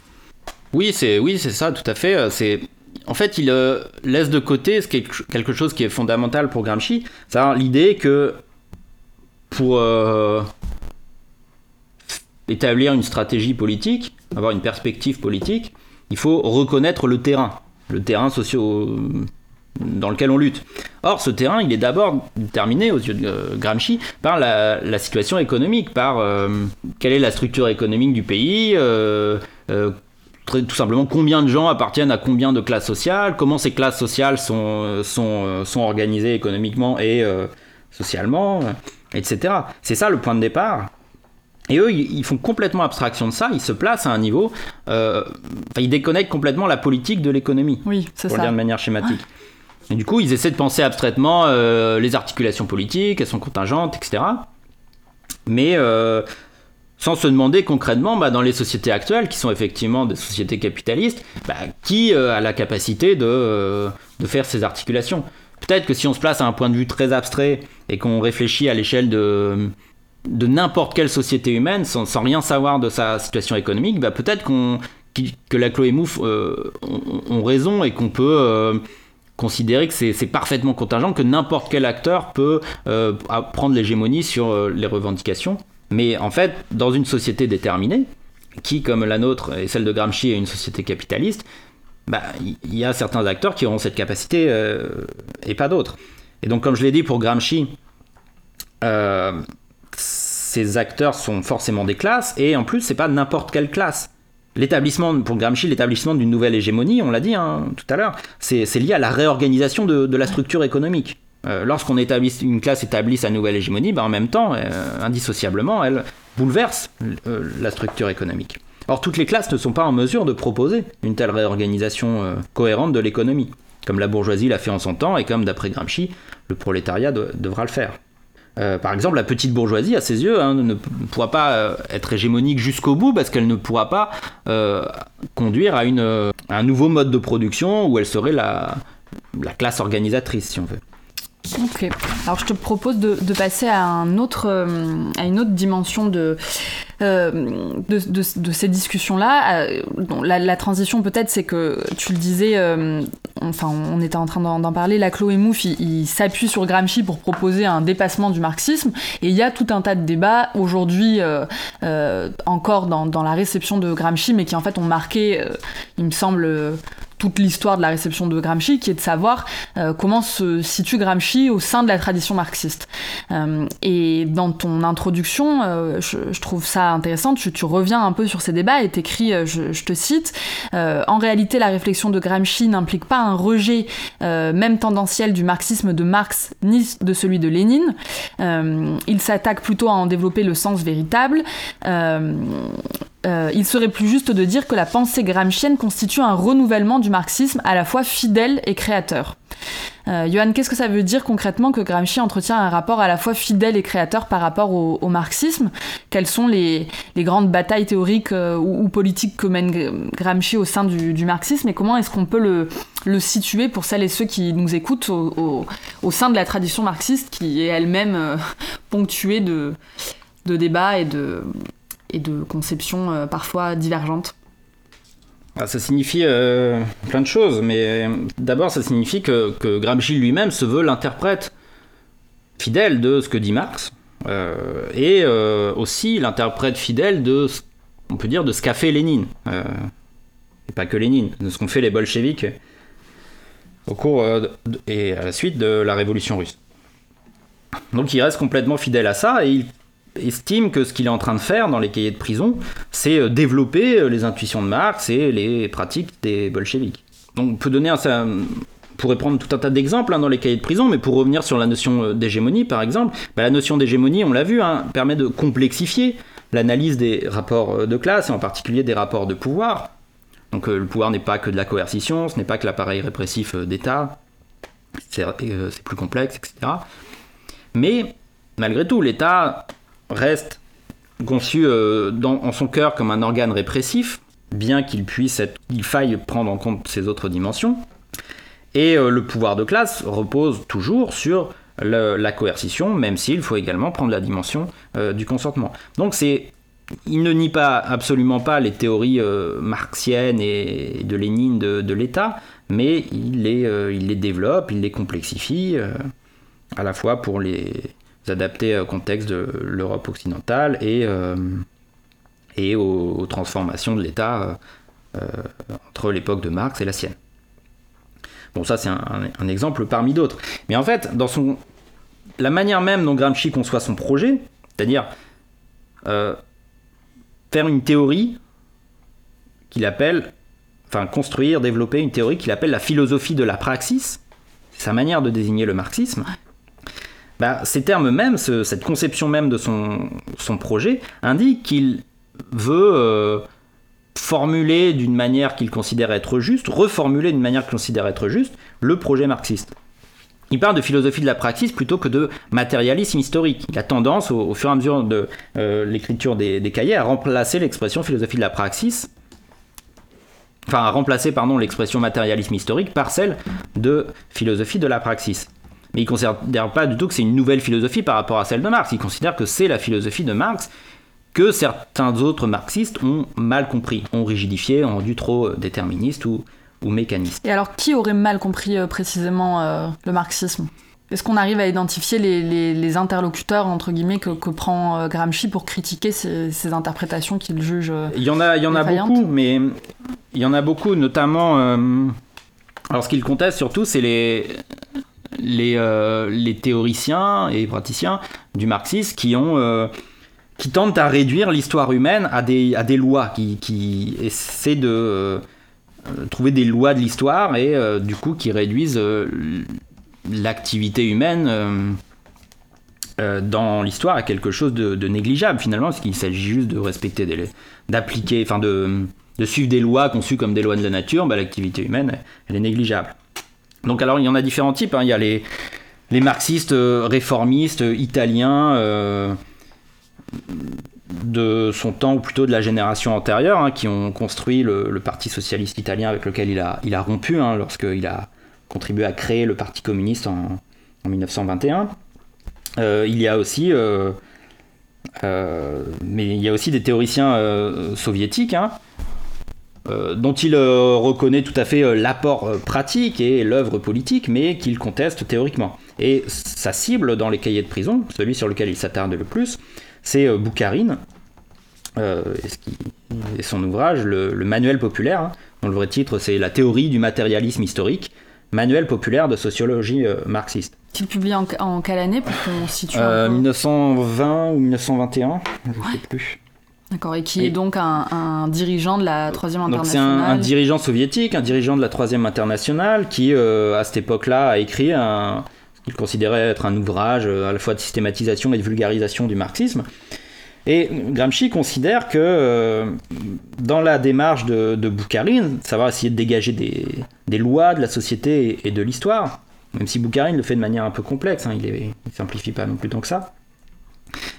Speaker 2: Oui, c'est oui, c'est ça, tout à fait. Euh, c'est en fait, il euh, laisse de côté quelque chose qui est fondamental pour Gramsci, c'est l'idée que pour établir une stratégie politique, avoir une perspective politique, il faut reconnaître le terrain, le terrain socio dans lequel on lutte. Or, ce terrain, il est d'abord déterminé aux yeux de euh, Gramsci par la, situation économique, par euh, quelle est la structure économique du pays, euh, tout simplement combien de gens appartiennent à combien de classes sociales, comment ces classes sociales sont, sont, sont organisées économiquement et socialement, etc. C'est ça le point de départ. Et eux, ils font complètement abstraction de ça, ils se placent à un niveau, ils déconnectent complètement la politique de l'économie,
Speaker 1: oui, pour
Speaker 2: le dire de manière schématique. Et du coup, ils essaient de penser abstraitement euh, les articulations politiques, elles sont contingentes, etc. Mais euh, sans se demander concrètement, bah, dans les sociétés actuelles, qui sont effectivement des sociétés capitalistes, bah, qui euh, a la capacité de, de, faire ces articulations. Peut-être que si on se place à un point de vue très abstrait et qu'on réfléchit à l'échelle de, de n'importe quelle société humaine, sans, sans, rien savoir de sa situation économique, bah, peut-être qu'on, que la Chloé Mouffe ont, raison et qu'on peut considérer que c'est parfaitement contingent, que n'importe quel acteur peut euh, prendre l'hégémonie sur euh, les revendications. Mais en fait, dans une société déterminée, qui, comme la nôtre et celle de Gramsci, est une société capitaliste, bah, il y a certains acteurs qui auront cette capacité euh, et pas d'autres. Et donc, comme je l'ai dit pour Gramsci, ces acteurs sont forcément des classes, et en plus, c'est pas n'importe quelle classe. L'établissement, pour Gramsci, l'établissement d'une nouvelle hégémonie, on l'a dit hein, tout à l'heure, c'est lié à la réorganisation de, la structure économique. Euh, lorsqu'on établit une classe établit sa nouvelle hégémonie, ben, en même temps, euh, indissociablement, elle bouleverse euh, la structure économique. Or, toutes les classes ne sont pas en mesure de proposer une telle réorganisation cohérente de l'économie, comme la bourgeoisie l'a fait en son temps et comme, d'après Gramsci, le prolétariat devra le faire. Euh, par exemple, la petite bourgeoisie, à ses yeux, hein, ne pourra pas euh, être hégémonique jusqu'au bout parce qu'elle ne pourra pas euh, conduire à, une, un nouveau mode de production où elle serait la, la classe organisatrice, si on veut.
Speaker 1: Ok. Alors je te propose de, passer à, un autre, à une autre dimension de, de, de, ces discussions-là. La, la, transition peut-être, c'est que tu le disais, enfin on était en train d'en parler, la Chloé Mouffe, il, s'appuie sur Gramsci pour proposer un dépassement du marxisme, et il y a tout un tas de débats aujourd'hui euh, euh, encore dans, la réception de Gramsci, mais qui en fait ont marqué, euh, il me semble, toute l'histoire de la réception de Gramsci, qui est de savoir euh, comment se situe Gramsci au sein de la tradition marxiste. Euh, et dans ton introduction, euh, je, trouve ça intéressant, tu, reviens un peu sur ces débats et t'écris, je, te cite, en réalité la réflexion de Gramsci n'implique pas un rejet même tendanciel du marxisme de Marx ni de celui de Lénine. il s'attaque plutôt à en développer le sens véritable. Il serait plus juste de dire que la pensée gramscienne constitue un renouvellement du marxisme à la fois fidèle et créateur. Euh, Johan, qu'est-ce que ça veut dire concrètement que Gramsci entretient un rapport à la fois fidèle et créateur par rapport au, marxisme? Quelles sont les, grandes batailles théoriques euh, ou, politiques que mène Gramsci au sein du, marxisme? Et comment est-ce qu'on peut le, situer pour celles et ceux qui nous écoutent au, sein de la tradition marxiste qui est elle-même ponctuée de, débats et de, conceptions euh, parfois divergentes?
Speaker 2: Ah, ça signifie euh, plein de choses, mais euh, d'abord ça signifie que, que Gramsci lui-même se veut l'interprète fidèle de ce que dit Marx, et aussi l'interprète fidèle de, on peut dire, de ce qu'a fait Lénine, et pas que Lénine, de ce qu'ont fait les bolcheviks au cours et à la suite de la révolution russe. Donc il reste complètement fidèle à ça, et il estime que ce qu'il est en train de faire dans les cahiers de prison, c'est euh, développer euh, les intuitions de Marx et les pratiques des bolcheviks. Donc on peut donner un, pourrait prendre tout un tas d'exemples hein, dans les cahiers de prison, mais pour revenir sur la notion euh, d'hégémonie, par exemple, bah, la notion d'hégémonie, on l'a vu, hein, permet de complexifier l'analyse des rapports de classe, et en particulier des rapports de pouvoir. Donc le pouvoir n'est pas que de la coercition, ce n'est pas que l'appareil répressif d'État, c'est plus complexe, etc. Mais malgré tout, l'État reste conçu en son cœur comme un organe répressif, bien qu'il puisse il faille prendre en compte ces autres dimensions. Et euh, le pouvoir de classe repose toujours sur la coercition, même s'il faut également prendre la dimension euh, du consentement. Donc c'est il ne nie pas absolument pas les théories euh, marxiennes et de Lénine de, l'État, mais il les, il les développe, il les complexifie, à la fois pour les adapter au contexte de l'Europe occidentale et, et aux, transformations de l'État entre l'époque de Marx et la sienne. Bon, ça, c'est un, exemple parmi d'autres. Mais en fait, dans son, la manière même dont Gramsci conçoit son projet, c'est-à-dire euh, faire une théorie qu'il appelle, enfin, construire, développer une théorie qu'il appelle la philosophie de la praxis, c'est sa manière de désigner le marxisme. Bah, ces termes même, cette conception même de son, projet, indique qu'il veut euh, formuler d'une manière qu'il considère être juste, reformuler d'une manière qu'il considère être juste, le projet marxiste. Il parle de philosophie de la praxis plutôt que de matérialisme historique. Il a tendance, au, fur et à mesure de euh, l'écriture des, cahiers, à remplacer l'expression philosophie de la praxis, enfin à remplacer pardon l'expression matérialisme historique par celle de philosophie de la praxis. Mais il ne considère pas du tout que c'est une nouvelle philosophie par rapport à celle de Marx. Il considère que c'est la philosophie de Marx que certains autres marxistes ont mal compris, ont rigidifié, ont rendu trop euh, déterministe ou, ou mécaniste.
Speaker 1: Et alors, qui aurait mal compris euh, précisément euh, le marxisme? Est-ce qu'on arrive à identifier les, interlocuteurs, entre guillemets, que, prend Gramsci pour critiquer ces, interprétations qu'il juge
Speaker 2: Il y en a, il y en a beaucoup, mais il y en a beaucoup, notamment... alors, ce qu'il conteste surtout, c'est les... Les, les, théoriciens et praticiens du marxisme qui ont qui tentent à réduire l'histoire humaine à des, lois, qui, essaient de euh, trouver des lois de l'histoire et euh, du coup qui réduisent euh, l'activité humaine dans l'histoire à quelque chose de, négligeable finalement, parce qu'il s'agit juste de respecter, d'appliquer, enfin de, de, suivre des lois conçues comme des lois de la nature, bah, l'activité humaine, elle est négligeable. Donc alors il y en a différents types, hein. il y a les, marxistes réformistes italiens de son temps, ou plutôt de la génération antérieure, hein, qui ont construit le, Parti socialiste italien avec lequel il a, rompu hein, lorsqu'il a contribué à créer le Parti communiste en, 1921. Euh, il y a aussi, euh, euh, mais il y a aussi des théoriciens soviétiques, hein, dont il reconnaît tout à fait l'apport pratique et l'œuvre politique, mais qu'il conteste théoriquement. Et sa cible dans les cahiers de prison, celui sur lequel il s'attarde le plus, c'est euh, Boukharine, euh, et, son ouvrage, le, Manuel populaire, hein, dont le vrai titre c'est La théorie du matérialisme historique, Manuel populaire de sociologie euh, marxiste.
Speaker 1: Tu publies en, en, quelle année pour qu'on situe
Speaker 2: 1920 ou 1921, je ne sais plus.
Speaker 1: D'accord, et qui est donc un, dirigeant de la Troisième Internationale.
Speaker 2: C'est un, dirigeant soviétique, un dirigeant de la Troisième Internationale, qui à cette époque-là a écrit un, qu'il considérait être un ouvrage euh, à la fois de systématisation et de vulgarisation du marxisme. Et Gramsci considère que euh, dans la démarche de, de Boukharine, ça va essayer de dégager des, lois de la société et, de l'histoire, même si Boukharine le fait de manière un peu complexe, hein, il ne simplifie pas non plus tant que ça.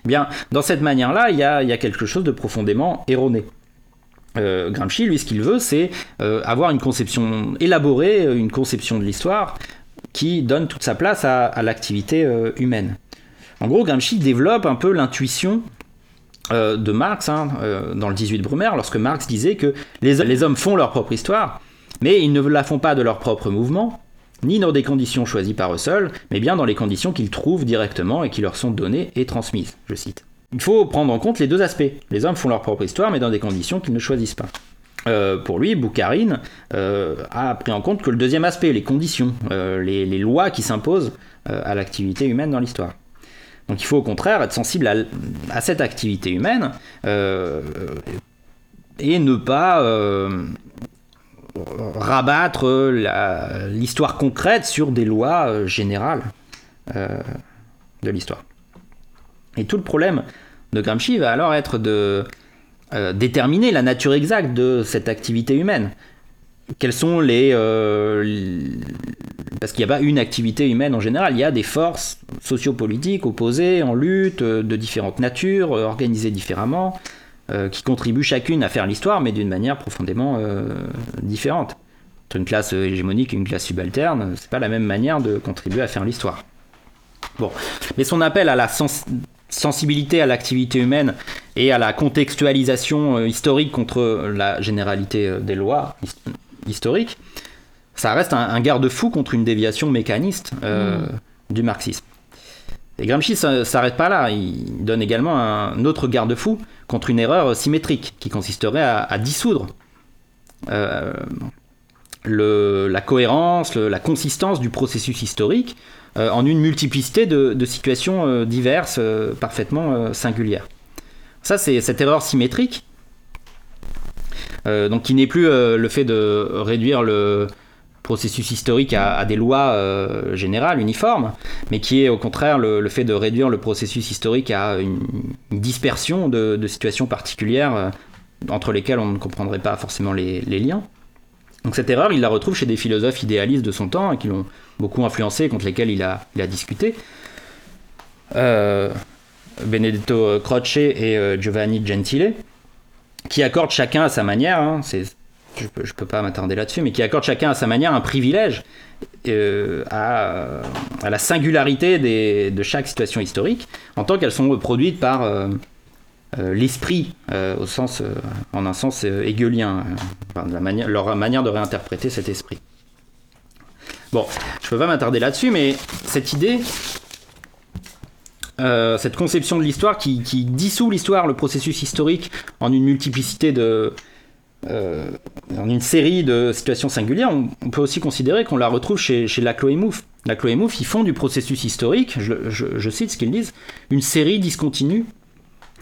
Speaker 2: Bien, dans cette manière-là, il y a, quelque chose de profondément erroné. Euh, Gramsci, lui, ce qu'il veut, c'est avoir une conception élaborée, une conception de l'histoire qui donne toute sa place à, l'activité euh, humaine. En gros, Gramsci développe un peu l'intuition euh, de Marx hein, euh, dans le 18 Brumaire, lorsque Marx disait que les, hommes font leur propre histoire, mais ils ne la font pas de leur propre mouvement, ni dans des conditions choisies par eux seuls, mais bien dans les conditions qu'ils trouvent directement et qui leur sont données et transmises, je cite. Il faut prendre en compte les deux aspects. Les hommes font leur propre histoire, mais dans des conditions qu'ils ne choisissent pas. Euh, pour lui, Boukharine euh, a pris en compte que le deuxième aspect, les conditions, euh, les, lois qui s'imposent à l'activité humaine dans l'histoire. Donc il faut au contraire être sensible à, cette activité humaine et ne pas rabattre l'histoire concrète sur des lois générales de l'histoire. Et tout le problème de Gramsci va alors être de déterminer la nature exacte de cette activité humaine. Quelles sont les... parce qu'il n'y a pas une activité humaine en général, il y a des forces sociopolitiques opposées, en lutte, de différentes natures, organisées différemment. Euh, qui contribuent chacune à faire l'histoire, mais d'une manière profondément euh, différente. Entre une classe hégémonique et une classe subalterne, c'est pas la même manière de contribuer à faire l'histoire. Bon, mais son appel à la sensibilité à l'activité humaine et à la contextualisation euh, historique contre la généralité des lois historiques, ça reste un, garde-fou contre une déviation mécaniste mmh. du marxisme. Et Gramsci ne s'arrête pas là, il donne également un autre garde-fou contre une erreur symétrique qui consisterait à, dissoudre euh, la cohérence, la consistance du processus historique euh, en une multiplicité de, situations euh, diverses, parfaitement singulières. Ça, c'est cette erreur symétrique, donc qui n'est plus le fait de réduire le, processus historique à, des lois euh, générales, uniformes, mais qui est au contraire le, fait de réduire le processus historique à une, dispersion de, situations particulières euh, entre lesquelles on ne comprendrait pas forcément les, liens. Donc cette erreur, il la retrouve chez des philosophes idéalistes de son temps et qui l'ont beaucoup influencé, contre lesquels il a, discuté. Euh, Benedetto Croce et Giovanni Gentile, qui accordent chacun à sa manière, hein, je peux, peux pas m'attarder là-dessus, mais qui accorde chacun à sa manière un privilège euh, à, la singularité de chaque situation historique, en tant qu'elles sont produites par euh, euh, l'esprit, au sens, en un sens hegelien, leur manière de réinterpréter cet esprit. Bon, je peux pas m'attarder là-dessus, mais cette idée, cette conception de l'histoire qui dissout l'histoire, le processus historique, en une multiplicité de, euh, en une série de situations singulières, on, peut aussi considérer qu'on la retrouve chez, chez Laclos et Mouffe. Laclos et Mouffe, ils font du processus historique, je, cite ce qu'ils disent, une série discontinue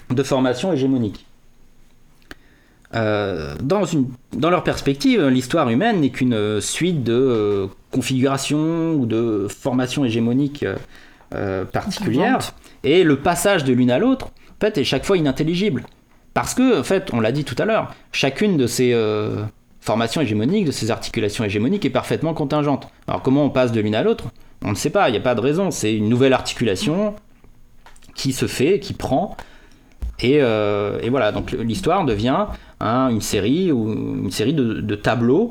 Speaker 2: de formations hégémoniques. Euh, dans, une, dans, leur perspective, l'histoire humaine n'est qu'une suite de euh, configurations ou de formations hégémoniques particulières, et le passage de l'une à l'autre en fait, est chaque fois inintelligible. Parce que, en fait, on l'a dit tout à l'heure, chacune de ces euh, formations hégémoniques, de ces articulations hégémoniques est parfaitement contingente. Alors comment on passe de l'une à l'autre? On ne sait pas, il n'y a pas de raison. C'est une nouvelle articulation qui se fait, qui prend. Et, euh, voilà, donc l'histoire devient une série ou une série de, tableaux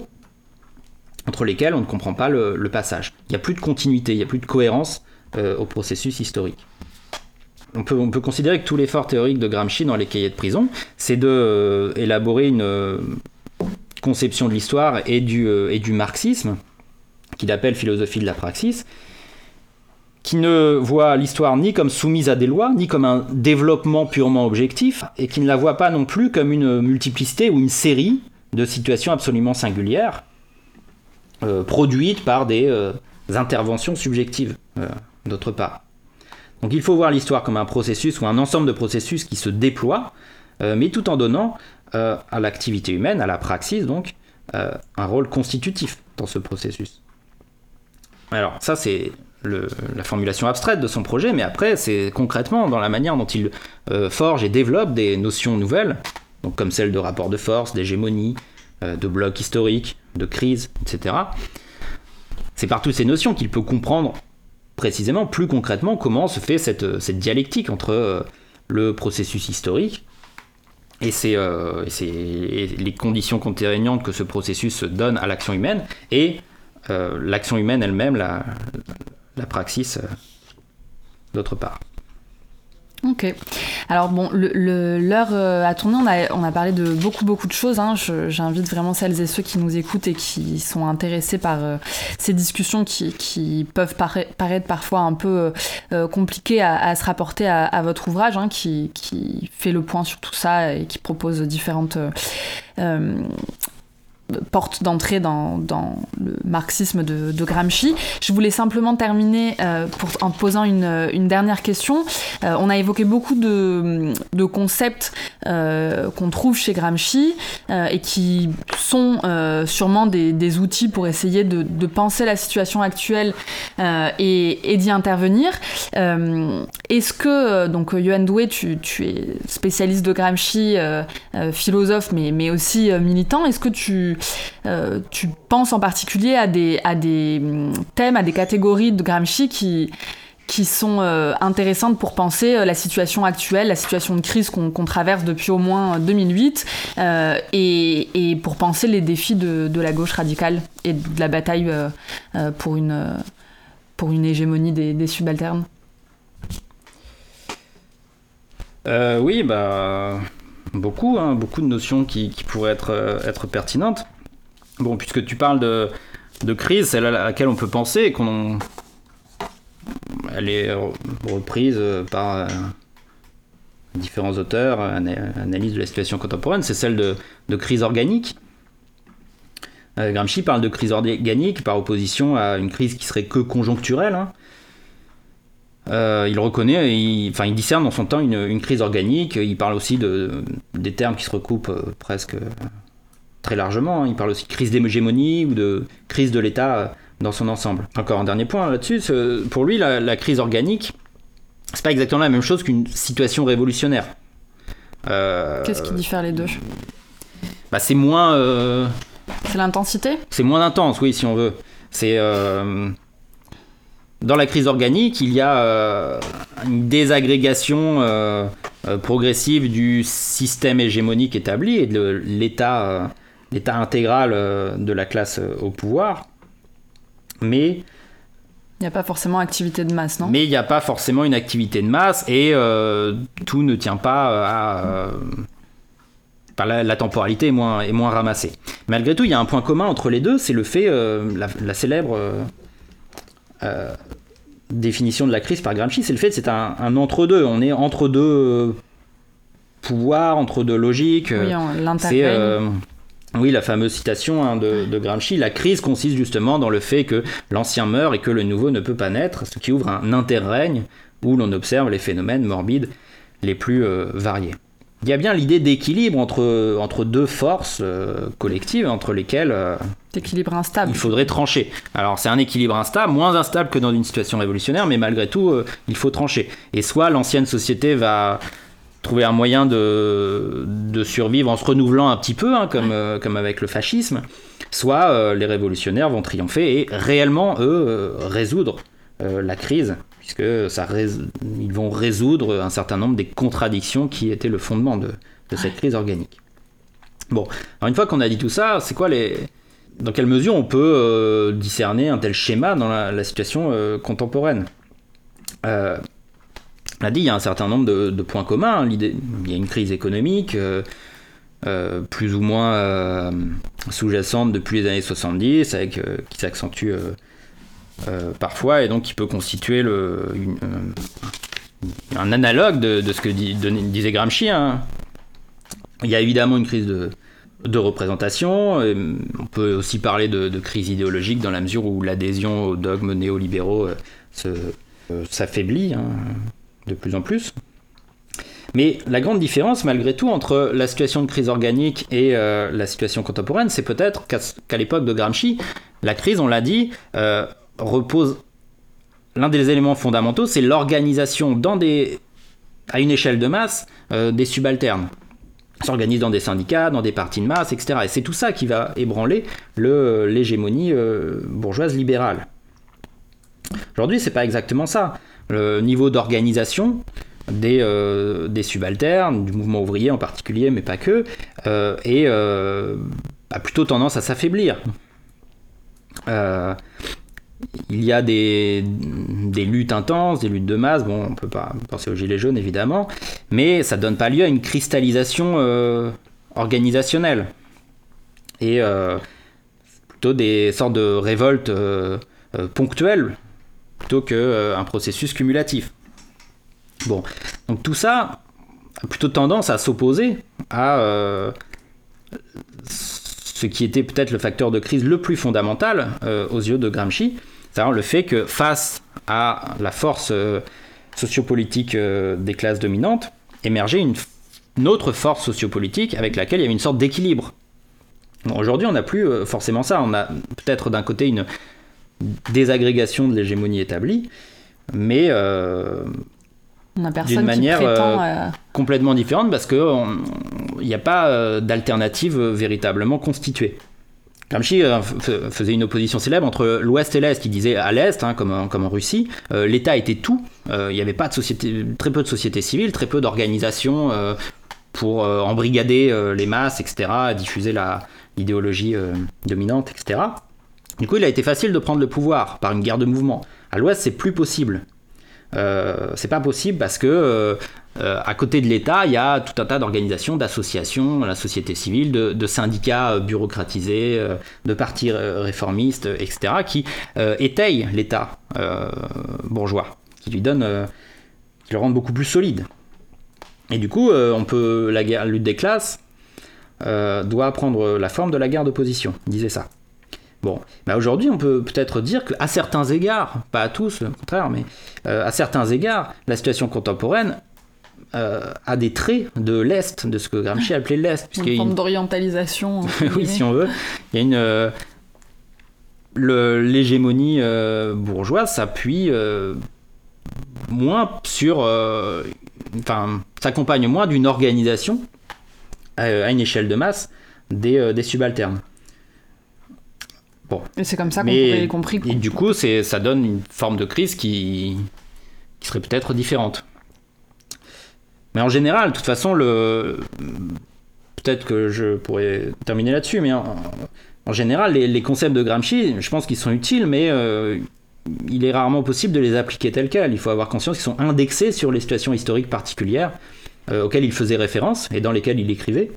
Speaker 2: entre lesquels on ne comprend pas le, passage. Il n'y a plus de continuité, il n'y a plus de cohérence euh, au processus historique on peut, considérer que tout l'effort théorique de Gramsci dans les cahiers de prison, c'est de euh, élaborer une euh, conception de l'histoire euh, et du marxisme, qu'il appelle philosophie de la praxis, qui ne voit l'histoire ni comme soumise à des lois, ni comme un développement purement objectif, et qui ne la voit pas non plus comme une multiplicité ou une série de situations absolument singulières, produites par des interventions subjectives, d'autre part. Donc il faut voir l'histoire comme un processus ou un ensemble de processus qui se déploient, euh, mais tout en donnant euh, à l'activité humaine, à la praxis donc, euh, un rôle constitutif dans ce processus. Alors ça c'est la formulation abstraite de son projet, mais après c'est concrètement dans la manière dont il forge et développe des notions nouvelles, comme celle de rapport de force, d'hégémonie, de bloc historique, de crise, etc. C'est par toutes ces notions qu'il peut comprendre précisément, plus concrètement, comment se fait cette, euh, dialectique entre euh, le processus historique et, euh, les conditions contraignantes que ce processus donne à l'action humaine et l'action humaine elle-même, la, la praxis d'autre part.
Speaker 1: Ok. Alors bon, l'heure euh, a tourné, on a, on a parlé de beaucoup beaucoup de choses. Hein. J'invite vraiment celles et ceux qui nous écoutent et qui sont intéressés par euh, ces discussions qui, qui peuvent paraître parfois un peu euh, compliquées à, se rapporter à, votre ouvrage, hein, qui, qui, fait le point sur tout ça et qui propose différentes porte d'entrée dans, le marxisme de, Gramsci. Je voulais simplement terminer euh, en posant une, dernière question. Euh, on a évoqué beaucoup de, concepts euh, qu'on trouve chez Gramsci et qui sont sûrement des, outils pour essayer de, penser la situation actuelle et, d'y intervenir. Est-ce que, donc Yoann Doué, tu, tu, es spécialiste de Gramsci, philosophe, mais, mais aussi militant, est-ce que tu euh, tu penses en particulier à des, à des hum, thèmes, à des catégories de Gramsci qui, qui sont euh, intéressantes pour penser euh, la situation actuelle, la situation de crise qu'on traverse depuis au moins 2008, et, et, pour penser les défis de, de, la gauche radicale et de la bataille pour, une, pour une hégémonie des subalternes.
Speaker 2: oui, bah, beaucoup, hein, beaucoup de notions qui, pourraient être, être pertinentes. Bon, puisque tu parles de, crise, celle à laquelle on peut penser, qu'on elle est reprise par euh, différents auteurs, analyse de la situation contemporaine, c'est celle de, crise organique. Euh, Gramsci parle de crise organique par opposition à une crise qui serait que conjoncturelle. Hein. Euh, il reconnaît, il, enfin, il discerne dans son temps une, crise organique. Il parle aussi de, des termes qui se recoupent presque très largement. Hein. Il parle aussi de crise d'hégémonie ou de crise de l'État euh, dans son ensemble. Encore un dernier point là-dessus, pour lui, la, crise organique, c'est pas exactement la même chose qu'une situation révolutionnaire.
Speaker 1: Euh, Qu'est-ce qui diffère les deux?
Speaker 2: bah, C'est moins. Euh,
Speaker 1: c'est l'intensité?
Speaker 2: C'est moins intense, oui, si on veut. C'est. Dans la crise organique, il y a une désagrégation progressive du système hégémonique établi et de l'État l'état intégral euh, de la classe euh, au pouvoir. Mais
Speaker 1: il n'y a pas forcément activité de masse, non?
Speaker 2: Mais il n'y a pas forcément une activité de masse et euh, tout ne tient pas à. la, temporalité est moins, est moins ramassée. Malgré tout, il y a un point commun entre les deux, c'est le fait, la, célèbre définition de la crise par Gramsci, c'est le fait que c'est un, un entre-deux. On est entre deux pouvoirs, entre deux logiques.
Speaker 1: Oui,
Speaker 2: c'est oui, la fameuse citation hein, de, Gramsci, la crise consiste justement dans le fait que l'ancien meurt et que le nouveau ne peut pas naître, ce qui ouvre un interrègne où l'on observe les phénomènes morbides les plus euh, variés. Il y a bien l'idée d'équilibre entre, entre deux forces euh, collectives entre lesquelles euh,
Speaker 1: instable.
Speaker 2: il faudrait trancher. Alors c'est un équilibre instable, moins instable que dans une situation révolutionnaire, mais malgré tout, il faut trancher. Et soit l'ancienne société va trouver un moyen de, de, survivre en se renouvelant un petit peu, hein, comme, euh, comme avec le fascisme, soit euh, les révolutionnaires vont triompher et réellement, eux, euh, résoudre la crise, puisque ça ils vont résoudre un certain nombre des contradictions qui étaient le fondement de, de cette crise organique. Bon, alors une fois qu'on a dit tout ça, c'est quoi les... Dans quelle mesure on peut discerner un tel schéma dans la, la situation contemporaine? On a dit, il y a un certain nombre de, points communs. il y a une crise économique, euh, euh, plus ou moins euh, sous-jacente depuis les années 70, avec, qui s'accentue parfois, et donc qui peut constituer un analogue de, ce que disait Gramsci. Hein. Il y a évidemment une crise de, représentation. on peut aussi parler de, crise idéologique dans la mesure où l'adhésion aux dogmes néolibéraux s'affaiblit. Hein de plus en plus. Mais la grande différence, malgré tout, entre la situation de crise organique et euh, la situation contemporaine, c'est peut-être qu'à l'époque de Gramsci, la crise, on l'a dit, euh, repose. L'un des éléments fondamentaux, c'est l'organisation à une échelle de masse euh, des subalternes. S'organisent dans des syndicats, dans des partis de masse, etc. Et c'est tout ça qui va ébranler l'hégémonie bourgeoise libérale. Aujourd'hui, c'est pas exactement ça le niveau d'organisation des, euh, subalternes, du mouvement ouvrier en particulier, mais pas que, euh, et euh, a plutôt tendance à s'affaiblir. Il y a des, des, luttes intenses, des luttes de masse, bon, on peut pas penser aux gilets jaunes évidemment, mais ça donne pas lieu à une cristallisation organisationnelle. Et plutôt des sortes de révoltes ponctuelles plutôt qu'un euh, processus cumulatif. Bon, donc tout ça a plutôt tendance à s'opposer à euh, ce qui était peut-être le facteur de crise le plus fondamental aux yeux de Gramsci, c'est-à-dire le fait que face à la force sociopolitique des classes dominantes, émergeait une, autre force sociopolitique avec laquelle il y avait une sorte d'équilibre. Aujourd'hui, on n'a plus forcément ça. On a peut-être d'un côté une désagrégation de l'hégémonie établie, mais euh, d'une manière euh, complètement différente parce qu'il n'y a pas euh, d'alternative véritablement constituée. Gramsci faisait une opposition célèbre entre l'Ouest et l'Est. Il disait à l'Est, hein, comme, comme, en Russie, l'État était tout. il n'y avait pas de société, très peu de société civile, très peu d'organisations pour embrigader les masses, etc., diffuser l'idéologie dominante, etc. Du coup, il a été facile de prendre le pouvoir par une guerre de mouvement. À l'Ouest, c'est plus possible. Euh, c'est pas possible parce que euh, euh, à côté de l'État, il y a tout un tas d'organisations, d'associations, la société civile, de, syndicats bureaucratisés, de partis réformistes, etc., qui étayent l'État bourgeois, qui lui donnent, qui le rendent beaucoup plus solide. Et du coup, on peut la, lutte des classes doit prendre la forme de la guerre d'opposition. Disait ça. Bon, bah aujourd'hui, on peut peut-être dire qu'à certains égards, pas à tous, au contraire, mais euh, à certains égards, la situation contemporaine euh, a des traits de l'Est, de ce que Gramsci appelait l'Est.
Speaker 1: Une forme d'orientalisation.
Speaker 2: oui, si on veut. Il y a une. Euh, l'hégémonie bourgeoise s'appuie moins sur. Enfin, s'accompagne moins d'une organisation à, une échelle de masse des, des subalternes.
Speaker 1: Et c'est comme ça qu'on aurait compris.
Speaker 2: Et du coup, ça donne une forme de crise qui, qui serait peut-être différente. Mais en général, de toute façon, le... peut-être que je pourrais terminer là-dessus, mais en, général, les, concepts de Gramsci, je pense qu'ils sont utiles, mais euh, il est rarement possible de les appliquer tels quels. Il faut avoir conscience qu'ils sont indexés sur les situations historiques particulières euh, auxquelles il faisait référence et dans lesquelles il écrivait.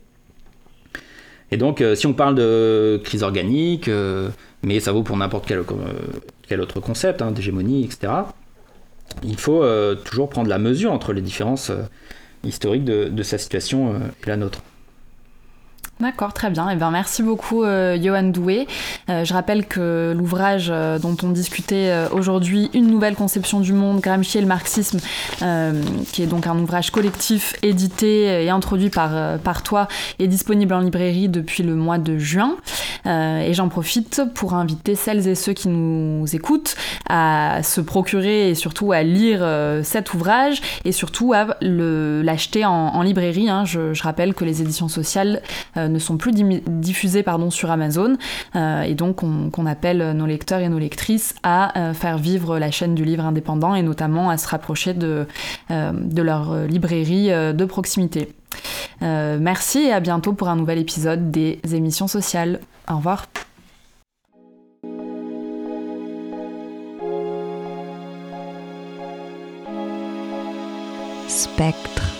Speaker 2: Et donc, euh, si on parle de crise organique, euh, mais ça vaut pour n'importe quel, euh, autre concept, hein, d'hégémonie, etc., il faut toujours prendre la mesure entre les différences historiques de sa situation et la nôtre.
Speaker 1: D'accord, très bien. Eh bien, merci beaucoup, euh, Johan Doué. Euh, je rappelle que l'ouvrage euh, dont on discutait aujourd'hui, Une nouvelle conception du monde, Gramsci et le marxisme, qui est donc un ouvrage collectif édité et introduit par, par toi, est disponible en librairie depuis le mois de juin. et j'en profite pour inviter celles et ceux qui nous écoutent à se procurer et surtout à lire cet ouvrage et surtout à l'acheter en, librairie. Hein. Je, je, rappelle que les éditions sociales ne sont plus diffusés pardon, sur Amazon euh, et donc qu'on appelle nos lecteurs et nos lectrices à euh, faire vivre la chaîne du livre indépendant et notamment à se rapprocher de, de leur librairie de proximité. merci et à bientôt pour un nouvel épisode des émissions sociales. Au revoir. Spectre.